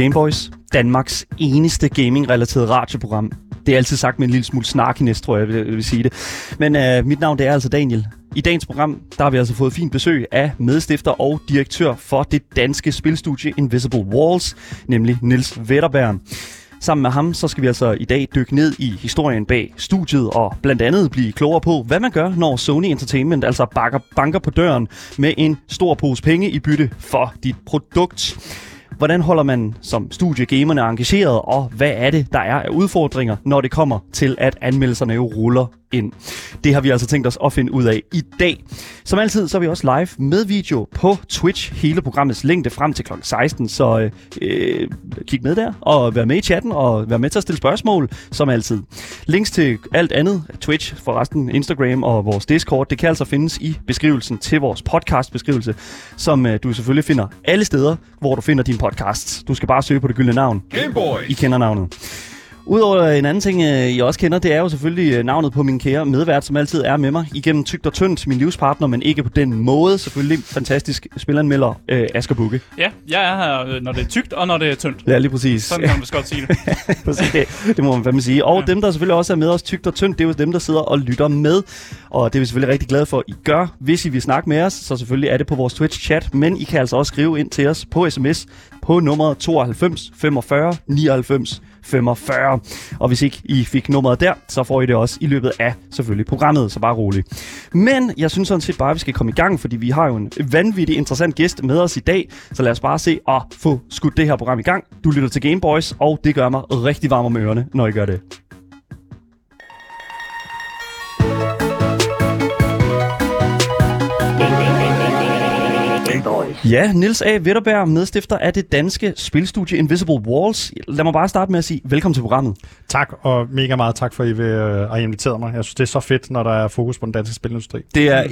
Gameboys, Danmarks eneste gaming-relateret radioprogram. Det er altid sagt med en lille smule snarkiness, tror jeg, jeg vil, jeg vil sige det. Men øh, mit navn det er altså Daniel. I dagens program der har vi altså fået fint besøg af medstifter og direktør for det danske spilstudie Invisible Walls, nemlig Nils Vetterberg. Sammen med ham så skal vi altså i dag dykke ned i historien bag studiet og blandt andet blive klogere på, hvad man gør, når Sony Entertainment altså bakker, banker på døren med en stor pose penge i bytte for dit produkt. Hvordan holder man som studie gamerne engageret, og hvad er det, der er af udfordringer, når det kommer til, at anmeldelserne jo ruller ind? Det har vi altså tænkt os at finde ud af i dag. Som altid, så er vi også live med video på Twitch, hele programmets længde frem til kl. 16, så øh, kig med der, og vær med i chatten, og vær med til at stille spørgsmål, som altid. Links til alt andet, Twitch, forresten Instagram og vores Discord, det kan altså findes i beskrivelsen til vores podcast-beskrivelse, som øh, du selvfølgelig finder alle steder, hvor du finder din podcasts. Du skal bare søge på det gyldne navn. Gameboys. I kender navnet. Udover en anden ting, øh, I også kender, det er jo selvfølgelig øh, navnet på min kære medvært, som altid er med mig igennem tygt og tyndt, min livspartner, men ikke på den måde. Selvfølgelig fantastisk spilanmelder øh, Asger Bukke. Ja, jeg er her, øh, når det er tykt og når det er tyndt. Ja, lige præcis. Sådan kan man godt sige det. Præcis, det, det må man fandme sige. Og ja. dem, der selvfølgelig også er med os tygt og tyndt, det er jo dem, der sidder og lytter med. Og det er vi selvfølgelig rigtig glade for, at I gør. Hvis I vil snakke med os, så selvfølgelig er det på vores Twitch-chat. Men I kan altså også skrive ind til os på sms på nummeret 92 45 99 45. Og hvis ikke I fik nummeret der, så får I det også i løbet af selvfølgelig programmet, så bare roligt. Men jeg synes sådan set bare, at vi skal komme i gang, fordi vi har jo en vanvittig interessant gæst med os i dag. Så lad os bare se og få skudt det her program i gang. Du lytter til Gameboys, og det gør mig rigtig varm om ørerne, når I gør det. Ja, Nils A. Witterberg, medstifter af det danske spilstudie Invisible Walls. Lad mig bare starte med at sige velkommen til programmet. Tak, og mega meget tak for, at I vil øh, have inviteret mig. Jeg synes, det er så fedt, når der er fokus på den danske spilindustri. Det er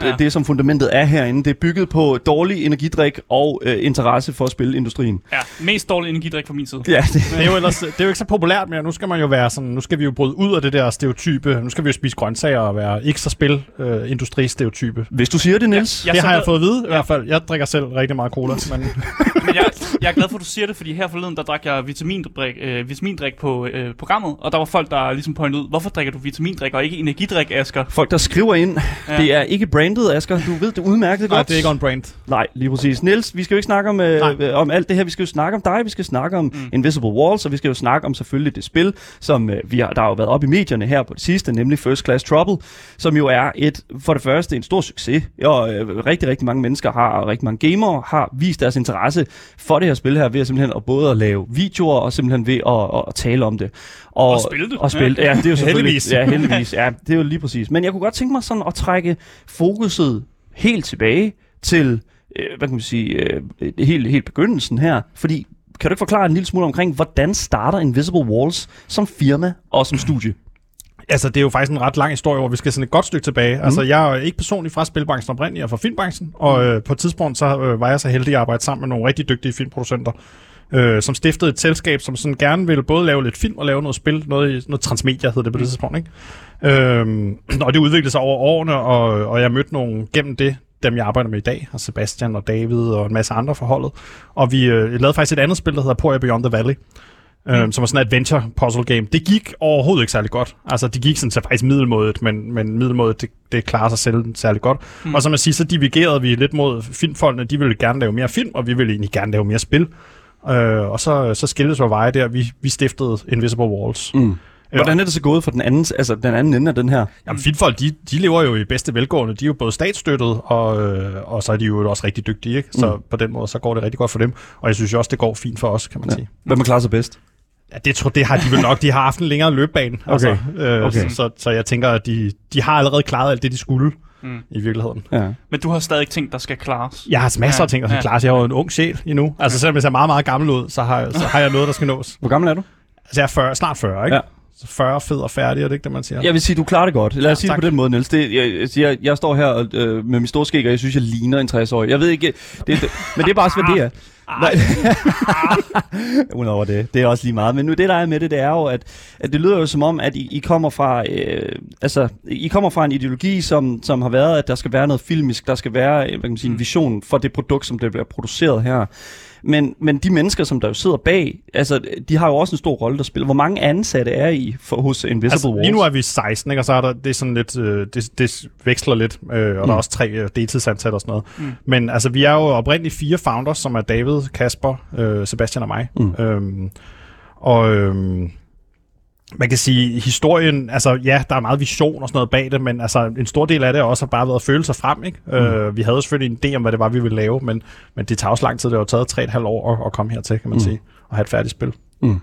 100% ja. Det, som fundamentet er herinde. Det er bygget på dårlig energidrik og øh, interesse for spilindustrien. Ja, mest dårlig energidrik fra min side. Ja, det, Det er jo ellers, det er jo ikke så populært mere. Nu skal man jo være sådan, nu skal vi jo bryde ud af det der stereotype. Nu skal vi jo spise grøntsager og være ikke så spil øh, industristereotype. hvis du siger det, Nils. Ja, det har jeg fået at vide i hvert fald. Jeg drikker selv rigtig meget cola, men Men jeg, jeg er glad for, at du siger det, fordi her forleden, der drak jeg vitamindrik, øh, vitamindrik på øh, programmet, og der var folk, der ligesom pointede ud, hvorfor drikker du vitamindrik og ikke energidrik, Asger? Folk, der skriver ind, ja. Det er ikke brandet, Asger. Du ved det udmærket nej, godt. det er ikke on brand. Nej, lige præcis. Niels, vi skal jo ikke snakke om, øh, Nej. øh, om alt det her. Vi skal jo snakke om dig, vi skal snakke om mm. Invisible Walls, og vi skal jo snakke om selvfølgelig det spil, som øh, vi har, der har jo været op i medierne her på det sidste, nemlig First Class Trouble, som jo er et, for det første en stor succes. Og øh, rigtig, rigtig mange mennesker har, og rigtig mange gamere har vist deres interesse for det her spil her, ved at simpelthen at både at lave videoer, og simpelthen ved at, at, tale om det. Og spille det. Og spille det. Ja, det er jo selvfølgelig. Heldigvis. Ja, heldigvis. Ja, det er jo lige præcis. Men jeg kunne godt tænke mig sådan at trække fokuset helt tilbage til, øh, hvad kan man sige, øh, helt, helt begyndelsen her. Fordi, kan du ikke forklare en lille smule omkring, hvordan starter Invisible Walls som firma og som studie? Altså, det er jo faktisk en ret lang historie, hvor vi skal sådan et godt stykke tilbage. Mm. Altså, jeg er ikke personligt fra spilbranchen oprindeligt, jeg er fra filmbranchen, og øh, på et tidspunkt så øh, var jeg så heldig at arbejde sammen med nogle rigtig dygtige filmproducenter, øh, som stiftede et selskab, som sådan gerne ville både lave lidt film og lave noget spil, noget, noget transmedia hed det på det tidspunkt, ikke? Øhm, og det udviklede sig over årene, og, og jeg mødte nogle gennem det, dem jeg arbejder med i dag, og Sebastian og David og en masse andre forholdet. Og vi øh, lavede faktisk et andet spil, der hedder Poria Beyond the Valley, øhm, som var sådan et adventure puzzle game. Det gik overhovedet ikke særlig godt. Altså, det gik sådan til faktisk middelmådet, men, men middelmådet, det, det klarer sig selv særlig godt. Mm. Og som man siger, så divergerede vi lidt mod filmfolkene. De ville gerne lave mere film, og vi ville egentlig gerne lave mere spil. Øh, og så, så skiltes vores veje der. Vi, vi stiftede Invisible Walls. Mm. Hvordan er det så gået for den anden, altså den anden ende af den her? Jamen, filmfolk, de, de lever jo i bedste velgående. De er jo både statsstøttet, og, øh, og så er de jo også rigtig dygtige. Ikke? Så Mm. på den måde, så går det rigtig godt for dem. Og jeg synes jo også, det går fint for os, kan man Ja. sige. Hvem er klarer sig bedst? Ja, det, tror, det har de vel nok. De har haft en længere løbbane. Altså, øh, Okay. Så, så jeg tænker, at de, de har allerede klaret alt det, de skulle Mm. i virkeligheden. Ja. Men du har stadig ting, der skal klares. Jeg har masser Ja, af ting, der skal ja. klares. Jeg er jo en ung sjæl endnu. Altså selvom jeg ser meget, meget gammel ud, så har, så har jeg noget, der skal nås. Hvor gammel er du? Altså jeg er 40, snart 40, ikke? Ja. Så 40, fed og færdig, er det ikke det, man siger? Jeg vil sige, du klarer det godt. Lad os Ja, sige tak. det på den måde, Niels. Det, jeg, jeg, jeg står her øh, med min store skæg, og jeg synes, jeg ligner en 60-årig. Jeg ved ikke, det, det, men det er bare også, hvad det er. Nej. Udover det. Det er også lige meget. Men nu det, der er med det, det er jo, at, at det lyder jo som om, at I, I kommer fra øh, altså, I kommer fra en ideologi, som, som har været, at der skal være noget filmisk, der skal være hvad kan man sige, en vision for det produkt, som det bliver produceret her. Men, men de mennesker, som der jo sidder bag, altså, de har jo også en stor rolle, der spiller. Hvor mange ansatte er I for, hos Invisible Altså, Walls? lige nu er vi 16, ikke? og så er der, det er sådan lidt, øh, det, det veksler lidt, øh, og mm. der er også tre øh, deltidsansatte og sådan noget. Mm. Men altså, vi er jo oprindeligt fire founders, som er David, Kasper, øh, Sebastian og mig. Mm. Øhm, og øhm, man kan sige, historien, altså ja, der er meget vision og sådan noget bag det, men altså en stor del af det har også bare været følelser frem, ikke? Mm. Øh, vi havde selvfølgelig en idé om, hvad det var, vi ville lave, men, men det tager også lang tid. Det har taget tre et halvt år at, at komme hertil, kan man mm. sige, og have et færdigt spil. Mm. Har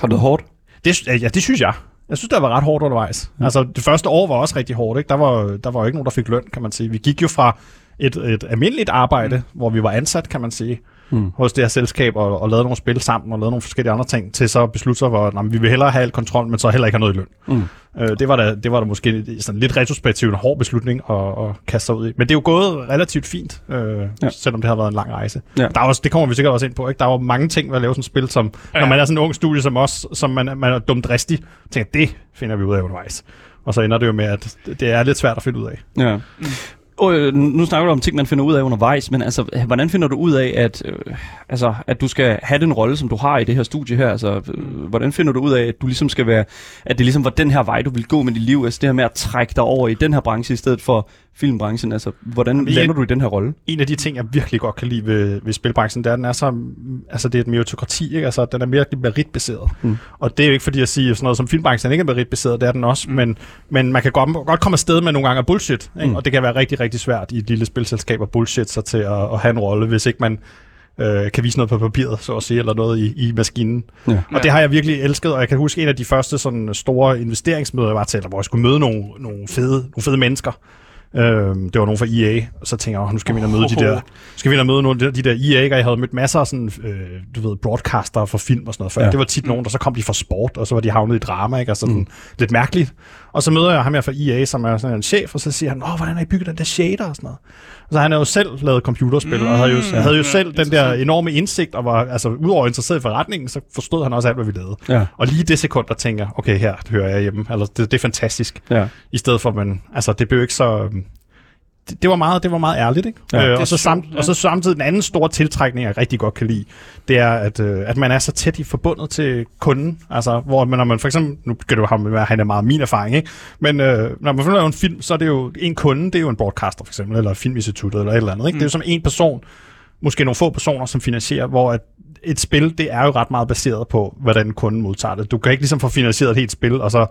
det været hårdt? Det, ja, det synes jeg. Jeg synes, det var ret hårdt undervejs. Mm. Altså, det første år var også rigtig hårdt. Ikke? Der, var, der var jo ikke nogen, der fik løn, kan man sige. Vi gik jo fra et, et almindeligt arbejde, mm. hvor vi var ansat, kan man sige, mm. hos det her selskab, og, og lavede nogle spil sammen, og lavede nogle forskellige andre ting, til så at beslutte sig, hvor vi vil hellere have al kontrol, men så heller ikke have noget i løn. Mm. Øh, det, var da, det var da måske sådan lidt retrospektivt en hård beslutning at, at kaste sig ud i. Men det er jo gået relativt fint, øh, ja. selvom det har været en lang rejse. Ja. Der er også, det kommer vi sikkert også ind på. Ikke? Der er jo mange ting ved at lave sådan et spil, som ja. når man er sådan en ung studie som os, som man, man er dumt dristig, tænker, det finder vi ud af undervejs. Og så ender det jo med, at det er lidt svært at finde ud af. Ja. Øh, nu snakker du om ting, man finder ud af undervejs, men altså, hvordan finder du ud af, at, øh, altså, at du skal have den rolle, som du har i det her studie her? Altså, øh, hvordan finder du ud af, at du ligesom skal være, at det ligesom var den her vej, du vil gå med dit liv? Altså det her med at trække dig over i den her branche i stedet for filmbranchen. Altså, hvordan Jamen, lander du i den her rolle? En af de ting, jeg virkelig godt kan lide ved, ved spilbranchen, det er, at den er så, altså det er et meritokrati, ikke? Altså, den er virkelig meritbaseret. Mm. Og det er jo ikke fordi, jeg siger sådan noget som filmbranchen ikke er meritbaseret, det er den også, mm. men, men man kan godt, godt komme afsted med nogle gange bullshit, ikke? Mm. og det kan være rigtig, rigtig svært i et lille spilselskab at bullshit sig til at, at have en rolle, hvis ikke man øh, kan vise noget på papiret, så at sige, eller noget i, i maskinen. Ja. Og det har jeg virkelig elsket, og jeg kan huske en af de første sådan store investeringsmøder, jeg var til, hvor jeg skulle møde nogle, nogle, fede, nogle fede mennesker, Øh, det var nogen fra EA, og så tænker jeg, nu skal vi ind og møde de der, skal vi ind og møde nogle af de der EA, jeg havde mødt masser af sådan, øh, du ved, broadcaster for film og sådan noget før. Ja. Det var tit nogen, der så kom de fra sport, og så var de havnet i drama, ikke? Og sådan mm. lidt mærkeligt. Og så møder jeg ham her fra EA, som er sådan en chef, og så siger han, åh, hvordan har I bygget den der shader og sådan noget. Så han har jo selv lavet computerspil, mm, og havde jo, havde jo selv den der enorme indsigt, og var, altså, udover interesseret i forretningen, så forstod han også alt, hvad vi lavede. Ja. Og lige det sekund, der tænker, okay, her hører jeg hjemme, altså, det, det er fantastisk. Ja. I stedet for, men altså, det blev ikke så, det, det var meget det var meget ærligt, ikke? Ja, øh, og, så samt, ja. og så samtidig den anden store tiltrækning, jeg rigtig godt kan lide, det er, at, øh, at man er så tæt i forbundet til kunden. Altså, hvor man, når man for eksempel, nu kan du have med, han er meget min erfaring, ikke? Men øh, når man finder en film, så er det jo en kunde, det er jo en broadcaster for eksempel, eller filminstituttet, eller et eller andet, ikke? Mm. Det er jo som en person, måske nogle få personer, som finansierer, hvor at et spil, det er jo ret meget baseret på, hvordan kunden modtager det. Du kan ikke ligesom få finansieret et helt spil, og så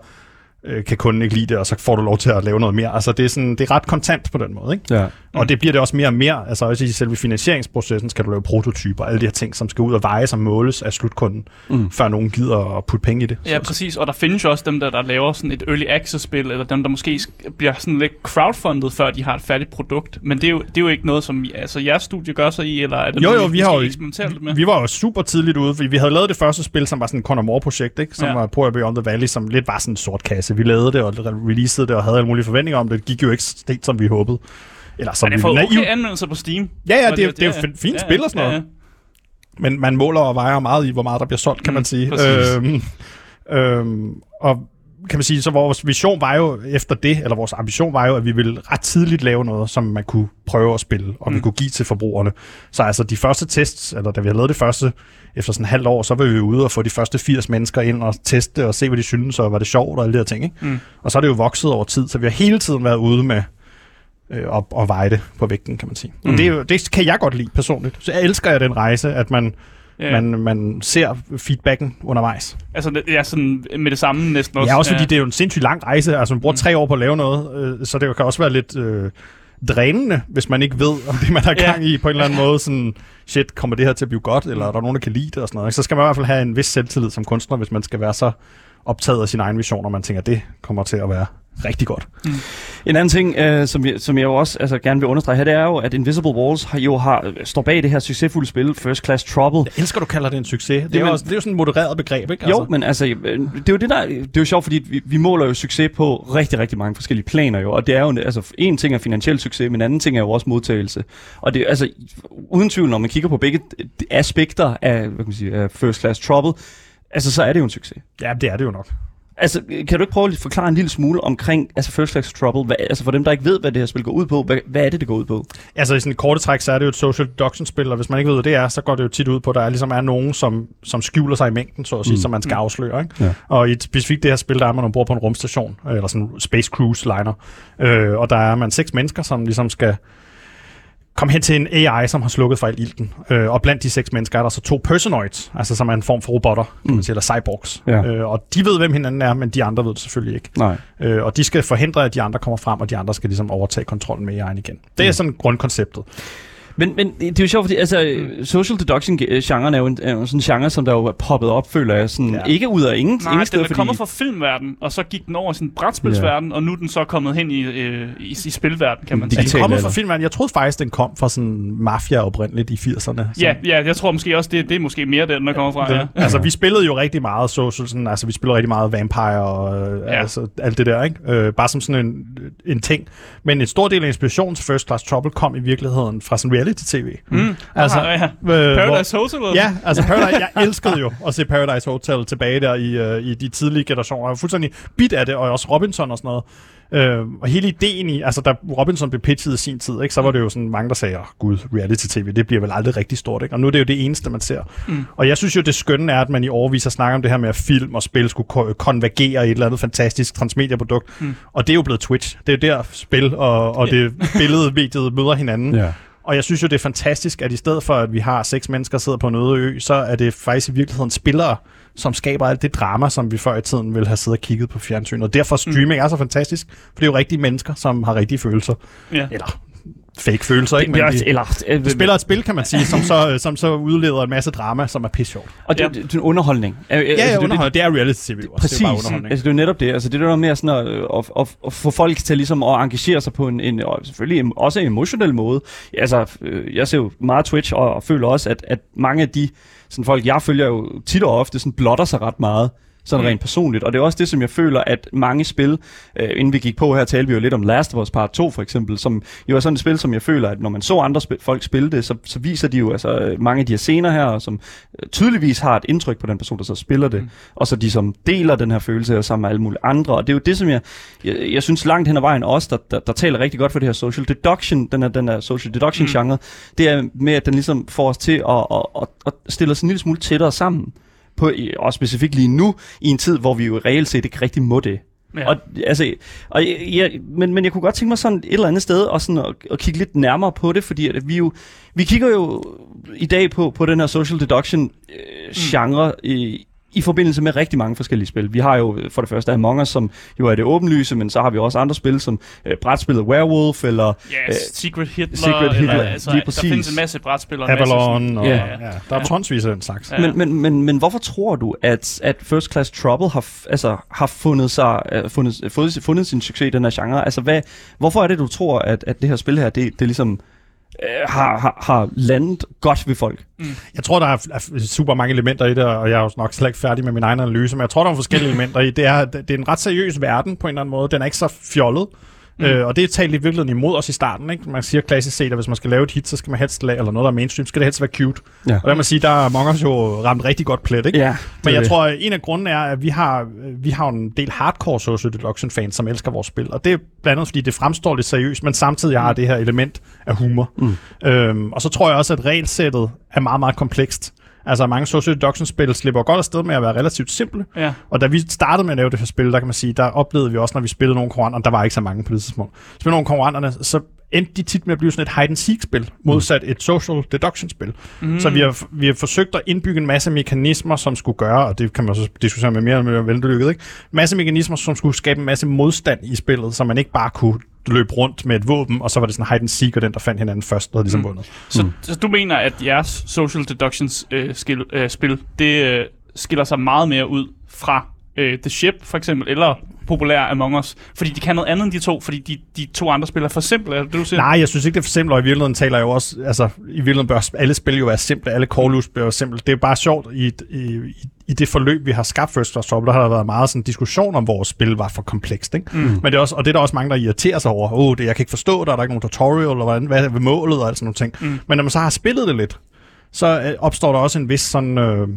øh, kan kunden ikke lide det, og så får du lov til at lave noget mere. Altså det er, sådan, det er ret kontant på den måde. Ikke? Ja. Og det bliver det også mere og mere. Altså også i selve finansieringsprocessen skal du lave prototyper, alle de her ting, som skal ud og veje, som måles af slutkunden, mm. før nogen gider at putte penge i det. Ja, så. præcis. Og der findes jo også dem, der, der laver sådan et early access-spil, eller dem, der måske bliver sådan lidt crowdfundet, før de har et færdigt produkt. Men det er jo, det er jo ikke noget, som altså, jeres studie gør sig i, eller er det jo, noget, jo, vi, har jo, vi, vi var jo super tidligt ude, fordi vi havde lavet det første spil, som var sådan et Conor projekt ikke? som ja. var Power Beyond the Valley, som lidt var sådan en sort kasse. Vi lavede det og releasede det og havde alle mulige forventninger om det. Det gik jo ikke sted, som vi håbede. Eller som Men det får okay anmeldelser på Steam. Ja, ja, det, det, det er jo fint ja, spil og sådan noget. Ja, ja. Men man måler og vejer meget i, hvor meget der bliver solgt, kan mm, man sige. Øhm, øhm, og kan man sige, så vores vision var jo efter det, eller vores ambition var jo, at vi ville ret tidligt lave noget, som man kunne prøve at spille, og mm. vi kunne give til forbrugerne. Så altså de første tests, eller da vi havde lavet det første, efter sådan en halvt år, så var vi ude og få de første 80 mennesker ind og teste og se, hvad de synes, og var det sjovt og alle de her ting. Ikke? Mm. Og så er det jo vokset over tid, så vi har hele tiden været ude med øh, og, og veje det på vægten, kan man sige. Mm. det, er jo, det kan jeg godt lide personligt. Så jeg elsker jeg den rejse, at man, yeah. man, man ser feedbacken undervejs. Altså ja, sådan med det samme næsten også. Ja, også fordi ja. det er jo en sindssygt lang rejse. Altså man bruger mm. tre år på at lave noget, øh, så det kan også være lidt... Øh, drænende, hvis man ikke ved, om det man har gang i på en eller anden måde, sådan, shit, kommer det her til at blive godt, eller er der nogen, der kan lide det og sådan noget. Så skal man i hvert fald have en vis selvtillid som kunstner, hvis man skal være så optaget af sin egen vision, og man tænker, at det kommer til at være rigtig godt. Mm. En anden ting, øh, som, jeg, som jeg jo også altså, gerne vil understrege her, det er jo, at Invisible Walls har, jo har, står bag det her succesfulde spil, First Class Trouble. Jeg elsker, du kalder det en succes. Det er, Jamen- også, det er jo sådan et modereret begreb, ikke? Jo, men altså, øh, det er jo det der, det er jo sjovt, fordi vi, vi måler jo succes på rigtig, rigtig mange forskellige planer jo, og det er jo, altså, en ting er finansiel succes, men en anden ting er jo også modtagelse. Og det er altså, uden tvivl, når man kigger på begge aspekter af, hvad kan man sige, af First Class Trouble, altså, så er det jo en succes. Ja, det er det jo nok. Altså, kan du ikke prøve at forklare en lille smule omkring altså First Class Trouble? Hvad, altså for dem, der ikke ved, hvad det her spil går ud på, hvad, hvad er det, det går ud på? Altså i sådan et korte træk, så er det jo et social deduction-spil, og hvis man ikke ved, hvad det er, så går det jo tit ud på, at der er, ligesom er nogen, som, som skjuler sig i mængden, så at sige, mm. som man skal afsløre. Ikke? Ja. Og i et specifikt det her spil, der er man ombord på en rumstation, øh, eller sådan en Space Cruise liner, øh, og der er man seks mennesker, som ligesom skal komme hen til en AI, som har slukket for al ilten. Øh, og blandt de seks mennesker er der så to personoids, altså som er en form for robotter, kan man sige, eller cyborgs. Ja. Øh, og de ved, hvem hinanden er, men de andre ved det selvfølgelig ikke. Nej. Øh, og de skal forhindre, at de andre kommer frem, og de andre skal ligesom overtage kontrollen med AI'en igen. Det er Mm. sådan grundkonceptet. Men, men det er jo sjovt, fordi altså, social deduction-genren er jo, en, er jo sådan en genre, som der jo er poppet op, føler jeg. Sådan, Ja. ja. Ikke ud af ingen, Nej, ingen den steder, er kommet fra filmverden, og så gik den over i sådan en brætspilsverden, og nu er den så kommet hen i, øh, i, i spilverden, kan man sige. Den kommer alder. fra filmen. Jeg troede faktisk, den kom fra sådan mafia oprindeligt i 80'erne. Ja, ja, jeg tror måske også, det, det er måske mere den, der kommer fra, ja. Den, altså, vi spillede jo rigtig meget social, sådan, altså vi spillede rigtig meget Vampire og øh, Ja. ja. altså, alt det der, ikke? Øh, bare som sådan en, en ting. Men en stor del af inspirationen til First Class Trouble kom i virkeligheden fra sådan reality-tv. Mm. Altså, Aha, ja. Øh, Paradise Hotel? eller Ja, altså Paradise, jeg elskede jo at se Paradise Hotel tilbage der i, øh, i de tidlige generationer. Jeg var fuldstændig bit af det, og også Robinson og sådan noget. Øh, og hele ideen i, altså da Robinson blev pitchet i sin tid, ikke, så var det jo sådan mange, der sagde, oh, gud, reality-tv, det bliver vel aldrig rigtig stort. Ikke? Og nu er det jo det eneste, man ser. Mm. Og jeg synes jo, det skønne er, at man i overvis har snakket om det her med, at film og spil skulle ko- konvergere i et eller andet fantastisk transmedieprodukt. Mm. Og det er jo blevet Twitch. Det er jo der spil og, og det billedmediet møder hinanden. Ja. Og jeg synes jo, det er fantastisk, at i stedet for, at vi har seks mennesker, der sidder på en øde ø, så er det faktisk i virkeligheden spillere, som skaber alt det drama, som vi før i tiden ville have siddet og kigget på fjernsynet. Og derfor streaming mm. er så fantastisk, for det er jo rigtige mennesker, som har rigtige følelser. Ja. Eller fake følelser, ikke? Det, Men det, de, eller, øh, de spiller et spil, kan man sige, som så, som så udleder en masse drama, som er pisse sjovt. Og det, Ja. det, det, er en underholdning. Ja, Ja, ja, underholdning. Det er reality-tv også. Præcis. Det er bare underholdning. Altså, det er jo netop det. Altså, det er der med sådan at, at, at, at, få folk til ligesom at engagere sig på en, en og selvfølgelig også en emotionel måde. Altså, øh, jeg ser jo meget Twitch, og, og føler også, at, at mange af de sådan folk, jeg følger jo tit og ofte, sådan blotter sig ret meget sådan Mm. rent personligt. Og det er også det, som jeg føler, at mange spil, øh, inden vi gik på her, talte vi jo lidt om Last of Us Part 2 for eksempel, som jo er sådan et spil, som jeg føler, at når man så andre spil, folk spille det, så, så viser de jo altså øh, mange af de her scener her, som øh, tydeligvis har et indtryk på den person, der så spiller det, Mm. og så de som deler den her følelse og sammen med alle mulige andre. Og det er jo det, som jeg, jeg, jeg synes langt hen ad vejen også, der, der, der taler rigtig godt for det her social deduction, den her, den her social deduction Mm. genre, det er med, at den ligesom får os til at, at, at, at stille os en lille smule tættere sammen. På, og specifikt lige nu, i en tid, hvor vi jo reelt set ikke rigtig må det. Ja. Og, altså, og jeg, jeg, men, men jeg kunne godt tænke mig sådan et eller andet sted og sådan at, at kigge lidt nærmere på det, fordi at vi jo vi kigger jo i dag på, på den her social deduction øh, genre i, i forbindelse med rigtig mange forskellige spil. Vi har jo øh, for det første Among Us, som jo er det åbenlyse, men så har vi også andre spil, som øh, brætspillet Werewolf, eller Ja, øh, Secret Hitler, Secret eller, Hitler, altså, lige der præcis. findes en masse brætspil og en masse Avalon, og, Ja. ja. Der er tonsvis af den slags. Ja. Men, men, men, men hvorfor tror du, at, at First Class Trouble har, altså, har fundet, sig, uh, fundet, fundet, fundet sin succes i den her genre? Altså, hvad, hvorfor er det, du tror, at, at det her spil her, det, det ligesom Øh, har, har, har landet godt ved folk? Mm. Jeg tror, der er, er super mange elementer i det, og jeg er jo nok slet ikke færdig med min egen analyse, men jeg tror, der er forskellige elementer i. Det er, det er en ret seriøs verden på en eller anden måde. Den er ikke så fjollet. Mm. Øh, og det er talt i virkeligheden imod os i starten. Ikke? Man siger klassisk set, at hvis man skal lave et hit, så skal man helst lave, eller noget, der er mainstream, skal det helst være cute. Ja. Og der man sige, der er mange os jo ramt rigtig godt plet, ikke? Ja, Men jeg tror, at en af grundene er, at vi har, vi har en del hardcore social deduction fans, som elsker vores spil. Og det er blandt andet, fordi det fremstår lidt seriøst, men samtidig har det her element af humor. Mm. Øhm, og så tror jeg også, at regelsættet er meget, meget komplekst. Altså mange social deduction spil slipper godt afsted med at være relativt simple. Ja. Og da vi startede med at lave det her spil, der kan man sige, der oplevede vi også, når vi spillede nogle konkurrenter, der var ikke så mange på det tidspunkt. Spillede nogle konkurrenterne, så endte de tit med at blive sådan et hide and seek spil, modsat et social deduction spil. Mm. Så vi har, vi har forsøgt at indbygge en masse mekanismer, som skulle gøre, og det kan man så diskutere med mere og mere vellykket, ikke? En masse mekanismer, som skulle skabe en masse modstand i spillet, så man ikke bare kunne løbe rundt med et våben, og så var det sådan hide and seek, og den, der fandt hinanden først, havde ligesom Mm. vundet. Så, så du mener, at jeres social deductions øh, øh, spil, det øh, skiller sig meget mere ud fra øh, The Ship for eksempel, eller populær Among Us, fordi de kan noget andet end de to, fordi de, de to andre spiller for simple, er det du siger? Nej, jeg synes ikke, det er for simpelt, og i virkeligheden taler jeg jo også, altså i virkeligheden bør alle spil jo være simple, alle call bør være simple. Det er bare sjovt, i, i, i det forløb, vi har skabt First Class Trouble, der har der været meget sådan diskussion om, vores spil var for komplekst. Ikke? Mm. Men det er også, og det er der også mange, der irriterer sig over. Åh, oh, det jeg kan ikke forstå, der er der ikke nogen tutorial, eller hvordan, hvad er målet og sådan nogle ting. Mm. Men når man så har spillet det lidt, så øh, opstår der også en vis sådan... Øh,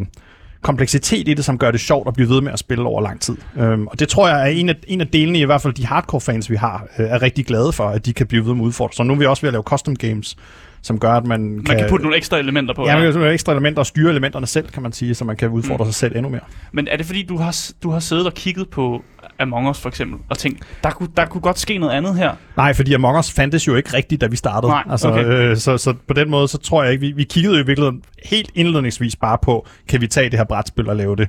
kompleksitet i det, som gør det sjovt at blive ved med at spille over lang tid. Øhm, og det tror jeg er en af, en af delene, i hvert fald de hardcore fans, vi har, øh, er rigtig glade for, at de kan blive ved med udfordringer. Så nu er vi også ved at lave custom games, som gør, at man, Man kan... kan putte nogle ekstra elementer på. Ja, man kan putte nogle ekstra elementer og styre elementerne selv, kan man sige, så man kan udfordre mm. sig selv endnu mere. Men er det fordi, du har, du har siddet og kigget på Among Us for eksempel, og tænkt, der kunne, der kunne godt ske noget andet her? Nej, fordi Among Us fandtes jo ikke rigtigt, da vi startede. Nej, altså, okay. øh, så, så på den måde, så tror jeg ikke, vi, vi kiggede jo i virkeligheden helt indledningsvis bare på, kan vi tage det her brætspil og lave det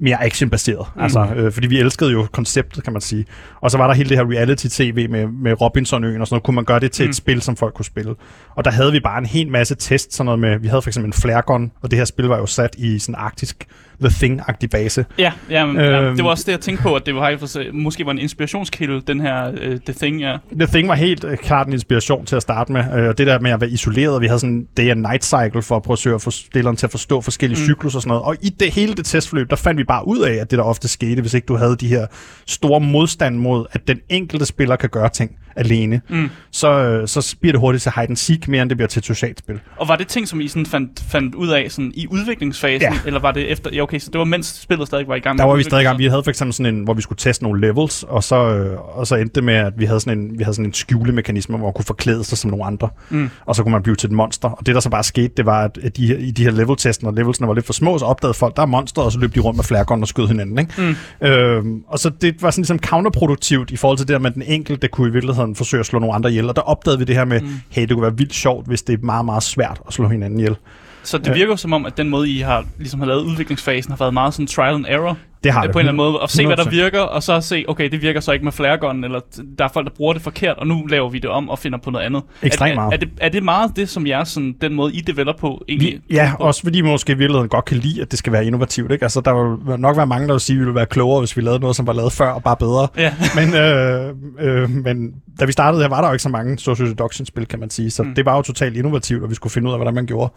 mere actionbaseret. Mm. Altså, øh, fordi vi elskede jo konceptet, kan man sige. Og så var der hele det her reality-tv med, med Robinson-øen og sådan noget. Kunne man gøre det til Mm. et spil, som folk kunne spille? Og der havde vi bare en hel masse test, sådan noget med, vi havde for eksempel en flare gun, og det her spil var jo sat i sådan arktisk The Thing-agtig base. Ja, ja, men, ja, Øhm. det var også det, jeg tænkte på, at det var faktisk, måske var en inspirationskilde, den her uh, The Thing, ja. The Thing var helt øh, klart en inspiration til at starte med. Og det der med at være isoleret, vi havde sådan en day and night cycle for at prøve at søge at få spilleren til at forstå forskellige Mm. cykluser og sådan noget. Og i det hele det testforløb, der fandt vi bare ud af, at det der ofte skete, hvis ikke du havde de her store modstand mod, at den enkelte spiller kan gøre ting alene, Mm. så, så bliver det hurtigt til hide and seek mere, end det bliver til et socialt spil. Og var det ting, som I sådan fandt, fandt ud af sådan i udviklingsfasen, Ja. eller var det efter... Ja, okay, så det var mens spillet stadig var i gang Der var vi stadig i gang. Vi havde for eksempel sådan en, hvor vi skulle teste nogle levels, og så, øh, og så endte det med, at vi havde sådan en, vi havde sådan en skjulemekanisme, hvor man kunne forklæde sig som nogle andre. Mm. og så kunne man blive til et monster. Og det, der så bare skete, det var, at de, i de her level-testen, og levelsene var lidt for små, så opdagede folk, der er monster, og så løb de rundt med flærgon og skød hinanden. Ikke? Mm. Øhm, og så det var sådan ligesom counterproduktivt i forhold til det der med, at den enkelte kunne i virkeligheden forsøge at slå nogle andre ihjel. Og der opdagede vi det her med, mm. hey, det kunne være vildt sjovt, hvis det er meget, meget svært at slå hinanden ihjel. Så det virker som om, at den måde, I har, ligesom har lavet udviklingsfasen, har været meget sådan trial and error. Det har på det. en eller anden måde. At se, hvad der 100%. virker, og så se, okay, det virker så ikke med flaregun, eller der er folk, der bruger det forkert, og nu laver vi det om og finder på noget andet. Ekstremt er, meget. Er, er, det, er det meget det, som jeres, sådan, den måde, I developer på, egentlig? Vi, ja, også fordi måske i virkeligheden godt kan lide, at det skal være innovativt. Ikke? Altså, der vil nok være mange, der vil sige, at vi ville være klogere, hvis vi lavede noget, som var lavet før, og bare bedre. Ja. men, øh, øh, men da vi startede her, var der jo ikke så mange social deduction-spil, kan man sige. Så mm. det var jo totalt innovativt, og vi skulle finde ud af, hvordan man gjorde.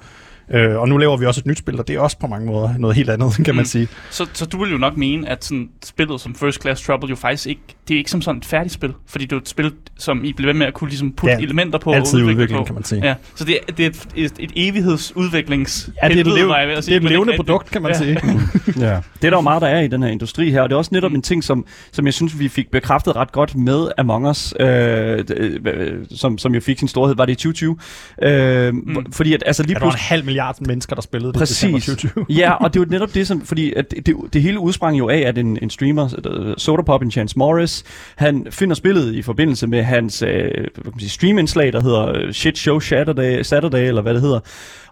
Øh, og nu laver vi også et nyt spil, og det er også på mange måder noget helt andet, kan Mm. man sige. Så, så du vil jo nok mene, at sådan, spillet som First Class Trouble jo faktisk ikke, det er ikke som sådan et færdigt spil, fordi det er et spil, som I bliver ved med at kunne ligesom putte Ja, elementer på Altid og udvikle udvikling, på. kan man sige. Ja, så det er, det er et, et, et evighedsudviklings Ja, det er et, lev, at det er et levende produkt, kan man Ja. sige. Ja. Det er der jo meget, der er i den her industri her, og det er også netop Mm. en ting, som, som jeg synes, vi fik bekræftet ret godt med Among Us, øh, d- øh, som, som jo fik sin storhed, var det i 2020? Øh, mm. Fordi at, altså lige pludselig... halv milliard mennesker, der spillede det i Præcis. december 2020. ja, og det er jo netop det, som, fordi at det, det, det hele udsprang jo af, at en, en streamer, øh, Sodapop, en Chance Morris, han finder spillet i forbindelse med hans øh, hvad kan man sige, streamindslag, der hedder øh, Shit Show Saturday, Saturday, eller hvad det hedder.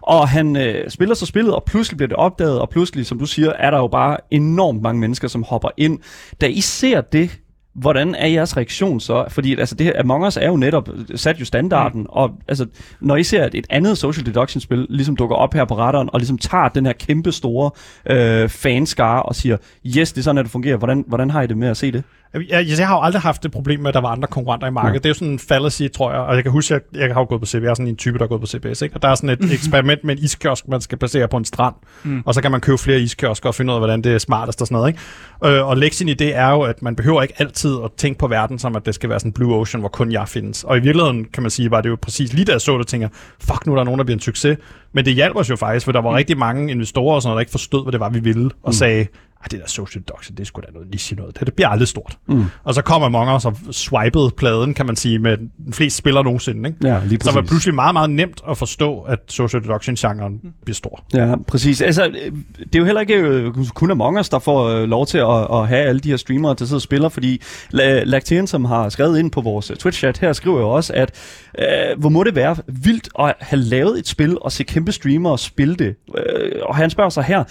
Og han øh, spiller så spillet, og pludselig bliver det opdaget, og pludselig, som du siger, er der jo bare enormt mange mennesker, som hopper ind. Da I ser det, hvordan er jeres reaktion så? Fordi altså, det her, Among Us er jo netop sat jo standarden, mm. og altså, når I ser, at et andet social deduction-spil ligesom dukker op her på radaren, og ligesom tager den her kæmpe store øh, fanskare og siger, yes, det er sådan, at det fungerer. Hvordan, hvordan har I det med at se det? Jeg, jeg, har jo aldrig haft det problem med, at der var andre konkurrenter i markedet. Ja. Det er jo sådan en fallacy, tror jeg. Og jeg kan huske, at jeg, jeg har jo gået på CBS, jeg er sådan en type, der har gået på CBS. Ikke? Og der er sådan et eksperiment med en iskiosk, man skal placere på en strand. Mm. Og så kan man købe flere iskiosker og finde ud af, hvordan det er smartest og sådan noget. Ikke? Øh, og lektien i det er jo, at man behøver ikke altid at tænke på verden, som at det skal være sådan en blue ocean, hvor kun jeg findes. Og i virkeligheden, kan man sige, var det jo præcis lige da jeg så det, tænker fuck, nu er der nogen, der bliver en succes. Men det hjalp os jo faktisk, for der var mm. rigtig mange investorer, og sådan noget, der ikke forstod, hvad det var, vi ville, og mm. sagde, at det der social deduction, det er sgu da noget niche noget. Det, det bliver aldrig stort. Mm. Og så kom Among Us og swipede pladen, kan man sige, med den fleste spillere nogensinde. Ikke? Ja, lige Så var pludselig meget, meget nemt at forstå, at social deduction-genren bliver stor. Ja, præcis. Altså, øh, det er jo heller ikke øh, kun Among Us, der får øh, lov til at, at have alle de her streamere, der sidder og spiller, fordi La- Lactean, som har skrevet ind på vores Twitch-chat her, skriver jo også, at øh, hvor må det være vildt at have lavet et spil og se kæmpe streamere spille det. Øh, og han spørger sig her,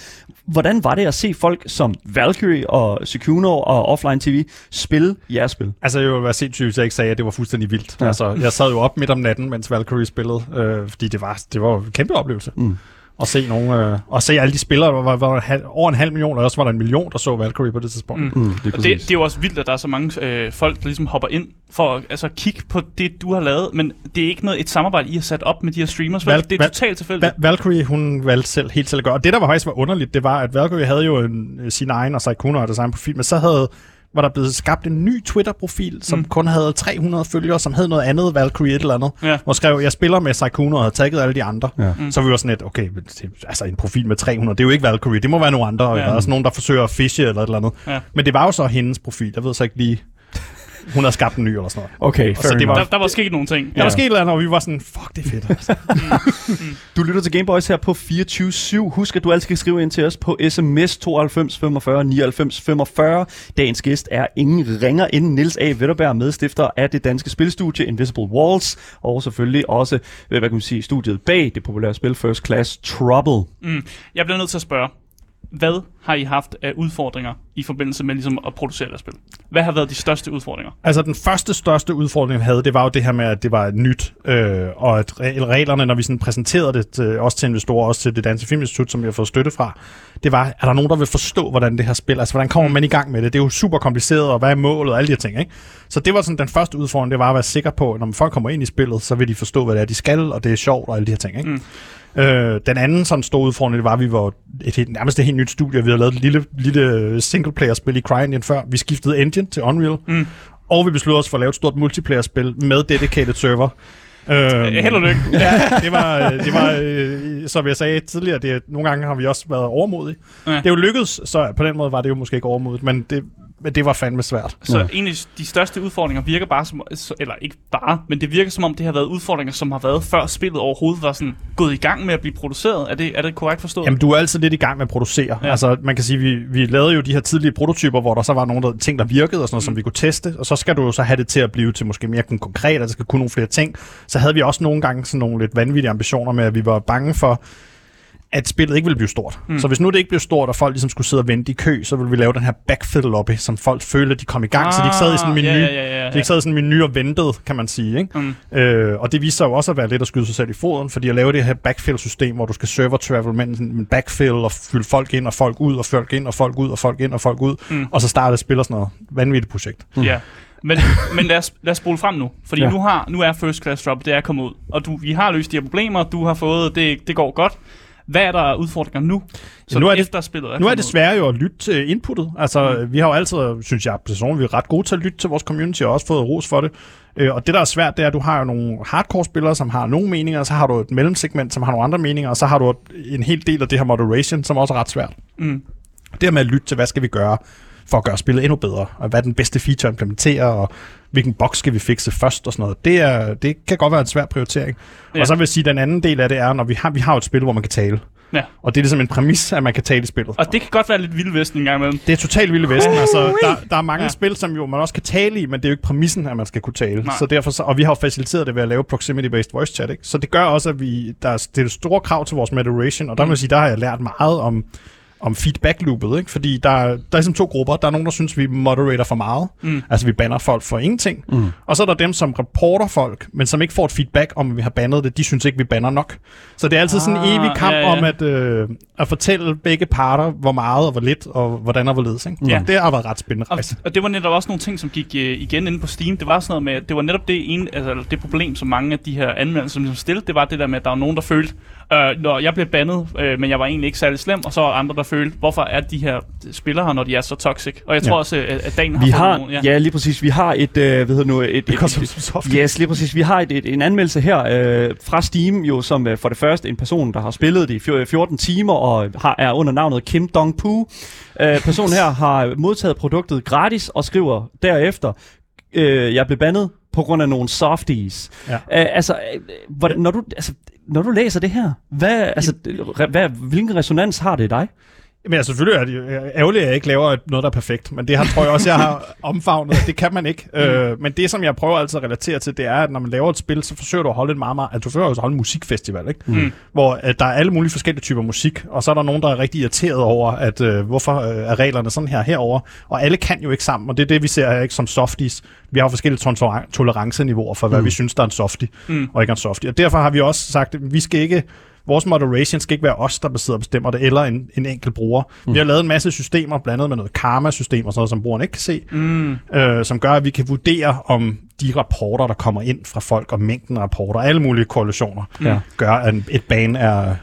hvordan var det at se folk som Valkyrie og Secuno og Offline TV spille jeres spil? Altså, jeg vil være sindssygt, hvis jeg ikke sagde, at det var fuldstændig vildt. Ja. Altså, jeg sad jo op midt om natten, mens Valkyrie spillede, øh, fordi det var, det var en kæmpe oplevelse. Mm. Og se, nogle, øh, og se alle de spillere, der var, var halv, over en halv million, og også var der en million, der så Valkyrie på det tidspunkt. Mm. Mm, det, er Og det, det er jo også vildt, at der er så mange øh, folk, der ligesom hopper ind for at altså, kigge på det, du har lavet, men det er ikke noget et samarbejde, I har sat op med de her streamers. Val- det er Val- totalt tilfældigt. Va- Valkyrie, hun valgte selv, helt selv at gøre. Og det, der var faktisk var underligt, det var, at Valkyrie havde jo en, øh, sin egen og Saikuno og design profil, men så havde var der blevet skabt en ny Twitter-profil, som Mm. kun havde 300 følgere, som havde noget andet Valkyrie et eller andet. Ja. Hvor skrev, jeg spiller med Saikuno og havde tagget alle de andre. Ja. Mm. Så vi var sådan lidt, okay, det, altså en profil med 300, det er jo ikke Valkyrie, det må være nogle andre. Og Ja. der er også nogen, der forsøger at fishe eller et eller andet. Ja. Men det var jo så hendes profil, jeg ved så ikke lige, hun har skabt en ny eller sådan noget. Okay, så det var-. Der, der var sket nogle ting. Der var sket et eller andet, og vi var sådan, fuck, det er fedt. Altså. Du lytter til Gameboys her på 24 Husk, at du altid kan skrive ind til os på sms 92 45 99 45. Dagens gæst er ingen ringer end Niels A. Vetterberg, medstifter af det danske spilstudie Invisible Walls, og selvfølgelig også, øh, hvad kan man sige, studiet bag det populære spil First Class Trouble. Mm. Jeg bliver nødt til at spørge, hvad har I haft af udfordringer i forbindelse med ligesom at producere det spil? Hvad har været de største udfordringer? Altså den første største udfordring, vi havde, det var jo det her med, at det var nyt, øh, og at re- reglerne, når vi sådan præsenterede det til, også til investorer, også til det Danske Filminstitut, som vi har fået støtte fra, det var, er der nogen, der vil forstå, hvordan det her spil, altså hvordan kommer man i gang med det? Det er jo super kompliceret, og hvad er målet, og alle de her ting, ikke? Så det var sådan den første udfordring, det var at være sikker på, at når folk kommer ind i spillet, så vil de forstå, hvad det er, de skal, og det er sjovt, og alle de her ting, ikke? Mm. Øh, den anden sådan store udfordring, det var, at vi var et, helt, nærmest et helt nyt studie. Vi havde lavet et lille, lille single-player-spil i CryEngine før. Vi skiftede engine til Unreal. Mm. Og vi besluttede os for at lave et stort multiplayer-spil med dedicated server. Øhm, Held og lykke. ja, det var, øh, det var øh, som jeg sagde tidligere, det, nogle gange har vi også været overmodige. Ja. Det er jo lykkedes, så på den måde var det jo måske ikke overmodigt, men det, men det var fandme svært. Så Ja. en af de største udfordringer virker bare som, eller ikke bare, men det virker som om, det har været udfordringer, som har været før spillet overhovedet var sådan gået i gang med at blive produceret. Er det, er det korrekt forstået? Jamen, du er altid lidt i gang med at producere. Ja. Altså, man kan sige, vi, vi lavede jo de her tidlige prototyper, hvor der så var nogle der, ting, der virkede og sådan noget, mm. som vi kunne teste, og så skal du jo så have det til at blive til måske mere konkret, og der skal kunne nogle flere ting. Så havde vi også nogle gange sådan nogle lidt vanvittige ambitioner med, at vi var bange for, at spillet ikke ville blive stort. Mm. Mm. Så hvis nu det ikke blev stort, og folk ligesom skulle sidde og vente i kø, så ville vi lave den her backfill lobby, som folk følte, at de kom i gang, ah, så de ikke sad i sådan en menu. Ja, ja, ja, ja, De ikke sad i sådan en menu og ventede, kan man sige. Ikke? Mm. Øh, og det viste sig jo også at være lidt at skyde sig selv i foden, fordi at lave det her backfill-system, hvor du skal server travel en backfill og fylde folk ind og folk ud og folk ind og folk ud og folk ind og folk ud, Mm. mm. og så starte et spil og sådan noget. Vanvittigt projekt. Ja. Men, men lad, os, lad os spole frem nu. Fordi ja. nu, har, nu er First Class Drop, det er kommet ud. Og du, vi har løst de her problemer, du har fået, det, det går godt. Hvad er der udfordringer nu? Så nu er det- efter spillet er Nu er det ud? svære jo at lytte til inputtet. Altså, mm. vi har jo altid, synes jeg, personligt, vi er ret gode til at lytte til vores community, og også fået ros for det. Øh, og det, der er svært, det er, at du har jo nogle hardcore-spillere, som har nogle meninger, og så har du et mellemsegment, som har nogle andre meninger, og så har du en hel del af det her moderation, som også er ret svært. Mm. Det her med at lytte til, hvad skal vi gøre for at gøre spillet endnu bedre, og hvad er den bedste feature at implementere, og hvilken boks skal vi fikse først og sådan noget. Det, er, det kan godt være en svær prioritering. Ja. Og så vil jeg sige, at den anden del af det er, når vi har, vi har et spil, hvor man kan tale. Ja. Og det er ligesom en præmis, at man kan tale i spillet. Og det kan godt være lidt vildvesten en gang imellem. Det er totalt vilde vesten. Altså, der, der er mange Ja. spil, som jo man også kan tale i, men det er jo ikke præmissen, at man skal kunne tale. Nej. Så derfor, så, og vi har jo faciliteret det ved at lave proximity-based voice chat. Ikke? Så det gør også, at vi, der er stillet store krav til vores moderation, og der må jeg sige, der har jeg lært meget om, om feedback-loopet, ikke? fordi der, er- der er ligesom to grupper. Der er nogen, der synes, vi moderator for meget, Mm. altså vi banner folk for ingenting, Mm. og så er der dem, som reporter folk, men som ikke får et feedback om, at vi har bandet det. De synes ikke, vi banner nok. Så det er altid sådan en Ah, evig kamp ja, ja. om at, øh, at fortælle begge parter, hvor meget og hvor lidt, og hvordan og hvorledes. Ikke? Ja. Det har været ret spændende Og, rejse. og det var netop også nogle ting, som gik øh, igen inde på Steam. Det var sådan noget med, at det var netop det, ene, altså, det problem, som mange af de her anmeldere, som ligesom stillede, det var det der med, at der var nogen, der følte, øh, når jeg blev bandet, øh, men jeg var egentlig ikke særlig slem, og så var andre, der følte, hvorfor er de her spillere her, når de er så toxic? Og jeg tror Ja. også, at, at Dan har Vi har, nogle, ja. ja, lige præcis, vi har et, øh, hvad hedder nu, et, et. Yes, lige præcis. Vi har et, et, en anmeldelse her øh, fra Steam, jo som øh, for det første en person, der har spillet det i fjor- 14 timer og har, er under navnet Kim Dong Poo. Øh, personen her har modtaget produktet gratis og skriver derefter, øh, jeg blev bandet på grund af nogle softies. Ja. Øh, altså, øh, hvordan, når, du, altså, når du læser det her, hvad, altså, hvad, hvilken resonans har det i dig? Men ja, selvfølgelig er det jo ærgerligt, at jeg ikke laver noget, der er perfekt. Men det har, tror jeg også, jeg har omfavnet. at Det kan man ikke. Øh, men det, som jeg prøver altid at relatere til, det er, at når man laver et spil, så forsøger du at holde en meget, meget... Altså, du forsøger også at holde en musikfestival, ikke? Mm. Hvor øh, der er alle mulige forskellige typer musik, og så er der nogen, der er rigtig irriteret over, at øh, hvorfor øh, er reglerne sådan her herover. Og alle kan jo ikke sammen, og det er det, vi ser her, ikke som softies. Vi har jo forskellige toler- toleranceniveauer for, hvad Mm. mm. vi synes, der er en softie, Mm. og ikke en softie. Og derfor har vi også sagt, at vi skal ikke vores moderation skal ikke være os, der sidder og bestemmer det, eller en, en enkelt bruger. Mm. Vi har lavet en masse systemer, blandt andet med noget karma-system og sådan noget, som brugeren ikke kan se, Mm. øh, som gør, at vi kan vurdere, om de rapporter, der kommer ind fra folk, og mængden af rapporter, alle mulige korrelationer, Ja. gør, at et ban er,